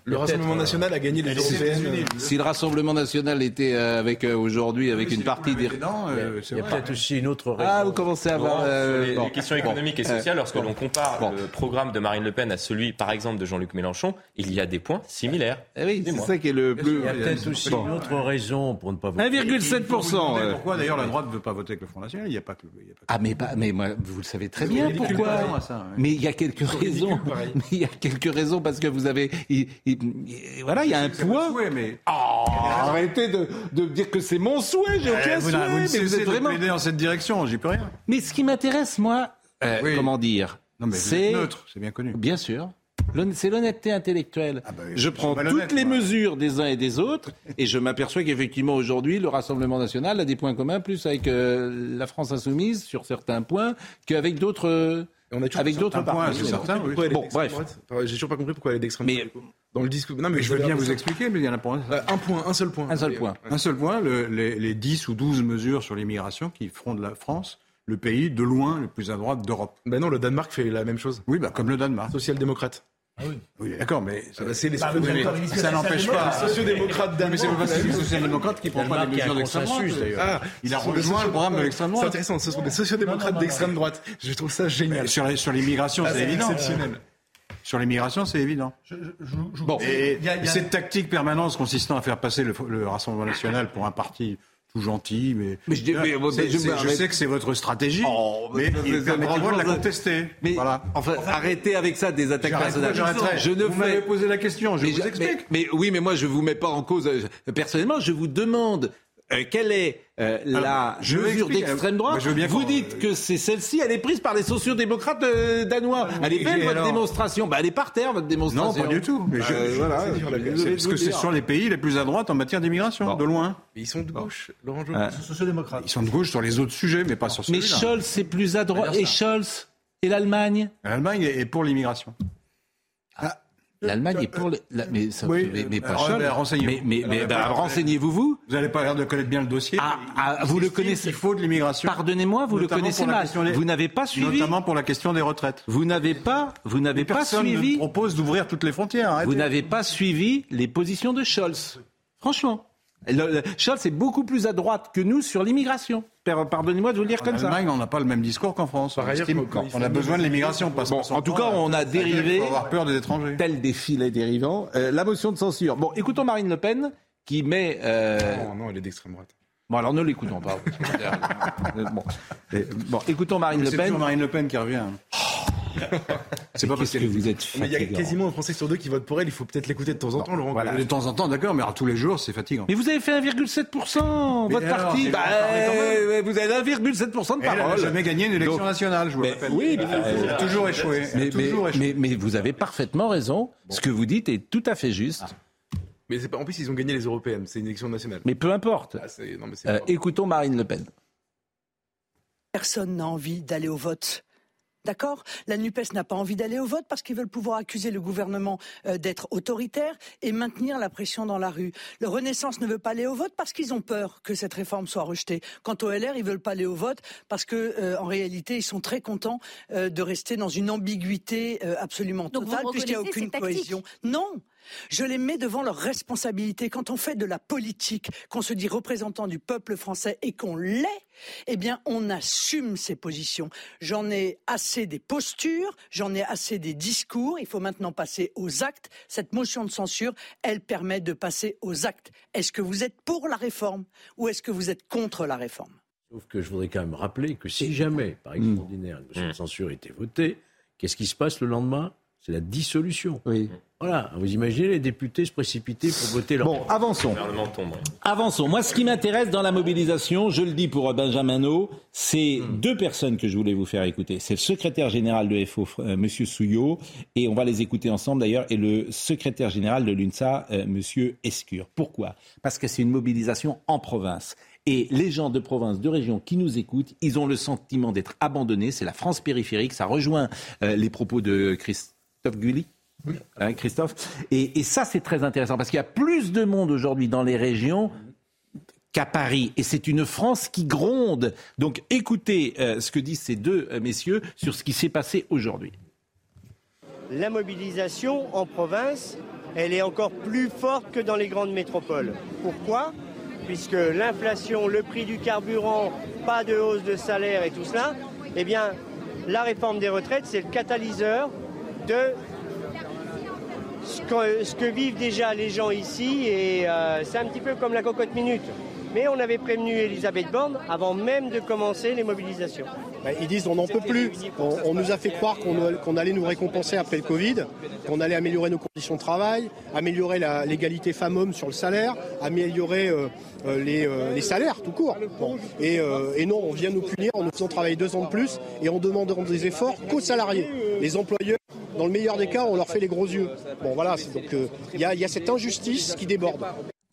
Le Rassemblement national a gagné les européennes. Si le Rassemblement national était euh, avec euh, aujourd'hui avec une partie des euh, Il y a peut-être aussi une autre raison. ah vous commencez à avoir euh, les, bon. les questions économiques et Bon. sociales, lorsque l'on compare Bon. le programme de Marine Le Pen à celui, par exemple, de Jean-Luc Mélenchon, il y a des points similaires. Eh oui, c'est ça qui est le plus. Il y a peut-être aussi Bon. une autre raison pour ne pas voter. 1,7%. Mais euh. Pourquoi d'ailleurs la droite ne veut pas voter avec le Front National Il n'y a pas que. Ah mais pas, mais moi, vous le savez très bien pourquoi. Mais il y a quelques raisons. Mais il y a quelques raisons parce que vous avez, il- il- il- voilà, il y a un poids. souhait, mais. Oh, arrêtez de, de dire que c'est mon souhait, j'ai Eh, aucun vous, souhait. vous mais vous êtes de vraiment. plaider dans cette direction, j'y peux rien. Mais ce qui m'intéresse, moi, euh, Oui. comment dire, c'est neutre, c'est bien connu. bien sûr. C'est l'honnêteté intellectuelle. Ah bah, je prends toutes les mesures des uns et des autres et je m'aperçois qu'effectivement aujourd'hui, le Rassemblement national a des points communs plus avec euh, la France insoumise sur certains points qu'avec d'autres. Euh, on a avec d'autres points, c'est certain. Oui. Bon, bref. J'ai toujours pas compris pourquoi elle est d'extrême droite. Dans le discours. Non, mais je veux bien vous expliquer, mais il y en a pas un. un point, un seul point. Un seul point. Un seul point. Le, les, les 10 ou 12 mesures sur l'immigration qui feront de la France le pays de loin le plus à droite d'Europe. Ben non, le Danemark fait la même chose. Oui, bah, comme le Danemark. Social-démocrate. Ah oui. oui d'accord, mais ah bah c'est les bah, ça n'empêche pas. Les sociodémocrates Mais c'est pas les sociodémocrates qui prennent pas les mesures d'extrême droite. Ah, il a rejoint le programme de l'extrême droite. C'est intéressant, ce sont des sociodémocrates d'extrême droite. Je trouve ça génial. Sur l'immigration, c'est évident. exceptionnel. Sur l'immigration, c'est évident. Je, je, bon, et, y a, y a... cette tactique permanente consistant à faire passer le, le Rassemblement national pour un parti tout gentil, mais, mais je, mais, je, je sais que c'est votre stratégie, oh, mais, mais il permet de la contester. Mais voilà. enfin, arrêtez avec ça des attaques personnelles. Je ne vous m'avez posé la question, je vous explique. Mais, oui, mais moi je vous mets pas en cause. Personnellement, je vous demande euh, quelle est euh, la mesure d'extrême droite Vous dites que c'est celle-ci, elle est prise par les sociodémocrates euh, danois. Elle est belle votre démonstration. Bah, elle est par terre votre démonstration. Non, pas du tout. Mais je, euh, voilà, parce que ce sont les pays les plus à droite en matière d'immigration, de loin. Mais ils sont de gauche, Laurent euh, sociodémocrates. Ils sont de gauche sur les autres sujets, mais pas sur celui-là. Mais Scholz, c'est plus à droite. Et Scholz et l'Allemagne? L'Allemagne est pour l'immigration. L'Allemagne est pour les... mais, ça, oui, mais, mais, pas euh, renseignez mais, mais, mais bah, renseignez-vous vous. Vous n'avez pas l'air de connaître bien le dossier. Ah, ah vous le connaissez. Il faut de l'immigration. Pardonnez-moi, vous le connaissez mal. Des... Vous n'avez pas suivi. Notamment pour la question des retraites. Vous n'avez pas, vous n'avez pas suivi. Ne propose d'ouvrir toutes les frontières. Arrêtez. Vous n'avez pas suivi les positions de Scholz. Franchement. Scholz est beaucoup plus à droite que nous sur l'immigration. Pardonnez-moi de vous le dire comme ça. En Allemagne, on n'a pas le même discours qu'en France. Par ailleurs, on a besoin de l'immigration. Bon, en tout cas, on a dérivé. avoir peur des étrangers. Tel des filets dérivants. Euh, la motion de censure. Bon, écoutons Marine Le Pen qui met. Euh... Non, non, elle est d'extrême droite. Bon, alors ne l'écoutons pas. bon. bon, écoutons Marine Le Pen. C'est Marine Le Pen qui revient. C'est pas parce que vous êtes Mais il y a quasiment un Français sur deux qui vote pour elle. Il faut peut-être l'écouter de temps en temps, Laurent. Voilà, de temps en temps, d'accord, mais alors, tous les jours, c'est fatigant. Mais vous avez fait 1,7%, votre parti. Bah, euh, vous avez 1,7% de parole. Elle n'a jamais gagné une élection nationale, je vous rappelle. Oui, mais, euh, toujours échoué. Mais, toujours mais, échoué. mais, vous avez parfaitement raison. Bon. Ce que vous dites est tout à fait juste. Ah. Mais pas, en plus, ils ont gagné les européennes. C'est une élection nationale. Mais peu importe. Ah, non, mais euh, écoutons Marine Le Pen. Personne n'a envie d'aller au vote. D'accord La NUPES n'a pas envie d'aller au vote parce qu'ils veulent pouvoir accuser le gouvernement euh, d'être autoritaire et maintenir la pression dans la rue. Le Renaissance ne veut pas aller au vote parce qu'ils ont peur que cette réforme soit rejetée. Quant au LR, ils veulent pas aller au vote parce que, euh, en réalité, ils sont très contents euh, de rester dans une ambiguïté euh, absolument totale puisqu'il n'y a aucune cohésion. Non je les mets devant leurs responsabilités. Quand on fait de la politique, qu'on se dit représentant du peuple français et qu'on l'est, eh bien, on assume ses positions. J'en ai assez des postures, j'en ai assez des discours. Il faut maintenant passer aux actes. Cette motion de censure, elle permet de passer aux actes. Est-ce que vous êtes pour la réforme ou est-ce que vous êtes contre la réforme? Sauf que je voudrais quand même rappeler que si jamais, par extraordinaire, une motion de censure était votée, qu'est-ce qui se passe le lendemain? C'est la dissolution. Oui. Voilà, vous imaginez les députés se précipiter pour voter leur. Bon, avançons. Avançons. Moi, ce qui m'intéresse dans la mobilisation, je le dis pour Benjamin O, c'est hmm. deux personnes que je voulais vous faire écouter. C'est le secrétaire général de FO, euh, Monsieur Souillot, et on va les écouter ensemble d'ailleurs, et le secrétaire général de l'UNSA, euh, Monsieur Escure. Pourquoi? Parce que c'est une mobilisation en province. Et les gens de province, de région qui nous écoutent, ils ont le sentiment d'être abandonnés. C'est la France périphérique. Ça rejoint euh, les propos de Christophe Gulli oui. Hein, Christophe? Et, et ça, c'est très intéressant parce qu'il y a plus de monde aujourd'hui dans les régions qu'à Paris. Et c'est une France qui gronde. Donc écoutez euh, ce que disent ces deux euh, messieurs sur ce qui s'est passé aujourd'hui. La mobilisation en province, elle est encore plus forte que dans les grandes métropoles. Pourquoi? Puisque l'inflation, le prix du carburant, pas de hausse de salaire et tout cela, eh bien, la réforme des retraites, c'est le catalyseur de ce que, vivent déjà les gens ici et euh, c'est un petit peu comme la cocotte minute. Mais on avait prévenu Elisabeth Borne avant même de commencer les mobilisations. bah, ils disent on n'en peut plus. On, nous a fait croire qu'on allait nous récompenser après le Covid, qu'on allait améliorer nos conditions de travail, améliorer l'égalité femmes-hommes sur le salaire, améliorer euh, euh, euh, les, salaires tout court. Et, non, on vient nous punir en nous faisant travailler deux ans de plus et en demandant des efforts qu'aux salariés. Les employeurs, dans le meilleur des cas, on leur fait les gros yeux. Bon voilà, donc il y, a cette injustice qui déborde.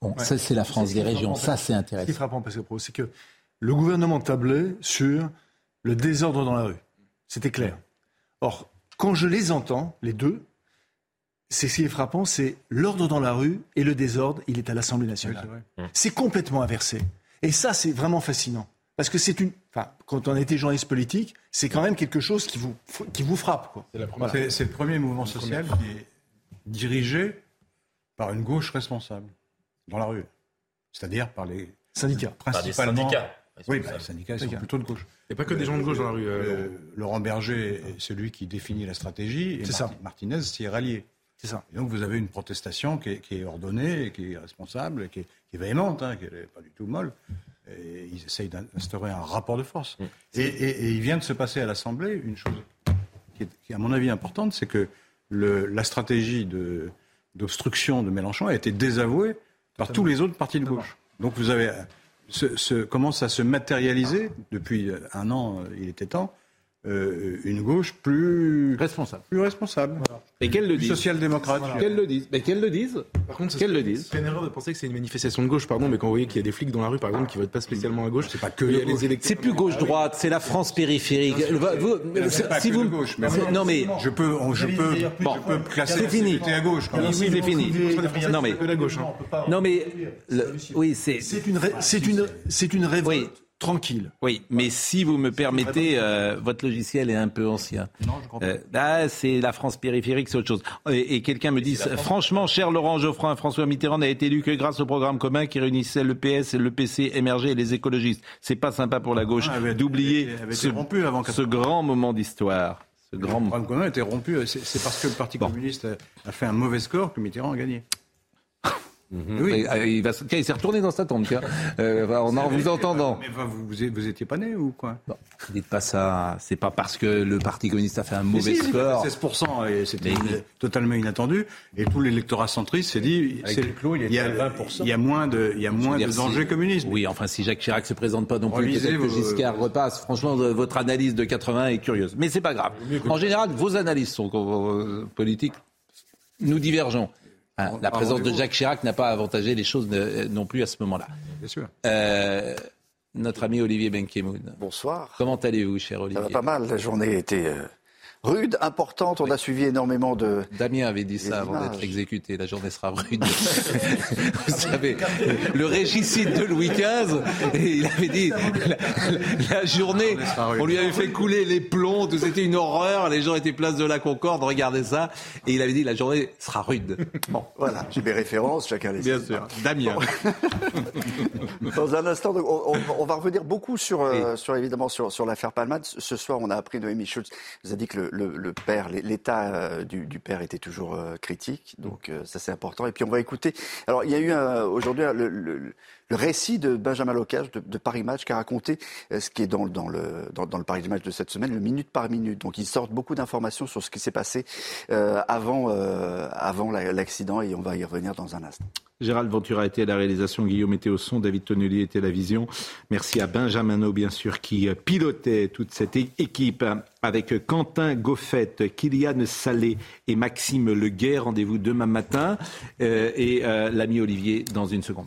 Bon, ça c'est la France des régions, ça c'est intéressant. Ce qui est frappant, c'est que le gouvernement tablait sur le désordre dans la rue. C'était clair. Or, quand je les entends, les deux, c'est ce qui est frappant, c'est l'ordre dans la rue et le désordre, il est à l'Assemblée nationale. c'est complètement inversé. Et ça, c'est vraiment fascinant. Parce que c'est une. Enfin, quand on était journaliste politique, c'est quand même quelque chose qui vous, qui vous frappe. C'est le premier mouvement social qui est dirigé par une gauche responsable dans la rue. C'est-à-dire par les syndicats. Principalement. Oui, bah, les syndicats sont plutôt de gauche. Il n'y a pas que des gens de gauche dans la rue. Euh, Laurent Berger est celui qui définit la stratégie et ça. Martinez s'y est rallié. C'est ça. donc vous avez une protestation qui est, ordonnée, qui est responsable, qui est, qui est véhémente, hein, qui n'est pas du tout molle. Et ils essayent d'instaurer un rapport de force. Mm. Et, il vient de se passer à l'Assemblée une chose qui est, à mon avis, importante, c'est que le, la stratégie d'obstruction de, de Mélenchon a été désavouée par tous les autres partis de gauche. Donc vous avez se, commence à se matérialiser, depuis un an, euh, il était temps, euh, une gauche plus responsable. Plus responsable. Et qu'elle le dise. Social-démocrate. Qu'elle le dise. Mais qu'elle le dise. Par contre, qu'elle le dise. C'est une erreur de penser que c'est une manifestation de gauche, pardon, mais quand vous voyez qu'il y a des flics dans la rue, par exemple, qui votent pas spécialement à gauche, c'est pas que les électeurs. C'est plus gauche-droite, c'est la France périphérique. Vous, si vous, gauche, mais non mais je peux, je peux, bon, je peux classer c'est fini. à gauche. Oui, c'est fini. Non mais, non mais, oui, c'est. C'est une, c'est une, c'est une révolte tranquille. Oui, mais si vous me permettez, euh, votre logiciel est un peu ancien. Non, je comprends. Euh, ah, c'est la France périphérique, c'est autre chose. Et, quelqu'un me dit, franchement, cher Laurent Geoffroin, François Mitterrand n'a été élu que grâce au programme commun qui réunissait le PS, le PC, MRG et les écologistes. C'est pas sympa pour la gauche ah, d'oublier ce, ce grand moment d'histoire. Ce grand le programme commun a été rompu. C'est parce que le Parti communiste a fait un mauvais score que Mitterrand a gagné. Mhm. Oui. Euh, il, va, il s'est retourné dans sa tombe, tiens, euh, en, vous entendant. Mais vous, vous, étiez pas né ou quoi? Non, dites pas ça. C'est pas parce que le Parti communiste a fait un mauvais score. 16%, et c'était totalement inattendu. Et tout l'électorat centriste s'est dit, il, y a, 20%. il y a moins de, il y a moins de danger communiste. Oui, enfin, si Jacques Chirac se présente pas non plus, peut-être que Giscard repasse. Franchement, votre analyse de 80 est curieuse. Mais c'est pas grave. En général, vos analyses sont euh, politiques. Nous divergeons. Hein, la présence de Jacques Chirac n'a pas avantagé les choses euh, non plus à ce moment-là. Bien sûr. Euh, notre ami Olivier Benkemoun. Bonsoir. Comment allez-vous, cher Olivier Ça va pas mal. La journée était euh, rude, importante. On a suivi énormément de. Damien avait dit ça avant d'être exécuté. La journée sera rude. Vous savez, le régicide de Louis XV, et il avait dit la, journée, on lui avait fait couler les plombs, tout c'était une horreur. Les gens étaient place de la Concorde, regardez ça, et il avait dit la journée sera rude. Bon, voilà, j'ai mes références, chacun les. Bien sûr, Damien. Dans un instant, on, va revenir beaucoup sur, euh, sur évidemment sur, sur l'affaire Palmade. Ce soir, on a appris Noémie Schultz vous a dit que le, le, père, l'état euh, du, père était toujours euh, critique, donc euh, ça c'est important. Et puis on va écouter. Alors il y a eu aujourd'hui le, récit de Benjamin Locage de, Paris Match qui a raconté ce qui est dans, le, le Paris Match de cette semaine, le minute par minute. Donc il sort beaucoup d'informations sur ce qui s'est passé avant, avant l'accident et on va y revenir dans un instant. Gérald Ventura était à la réalisation, Guillaume était au son, David Tonnelier était à la vision. Merci à Benjamin bien sûr, qui pilotait toute cette équipe avec Quentin Goffette, Kylian Salé et Maxime Leguet. Rendez-vous demain matin euh, et euh, l'ami Olivier dans une seconde.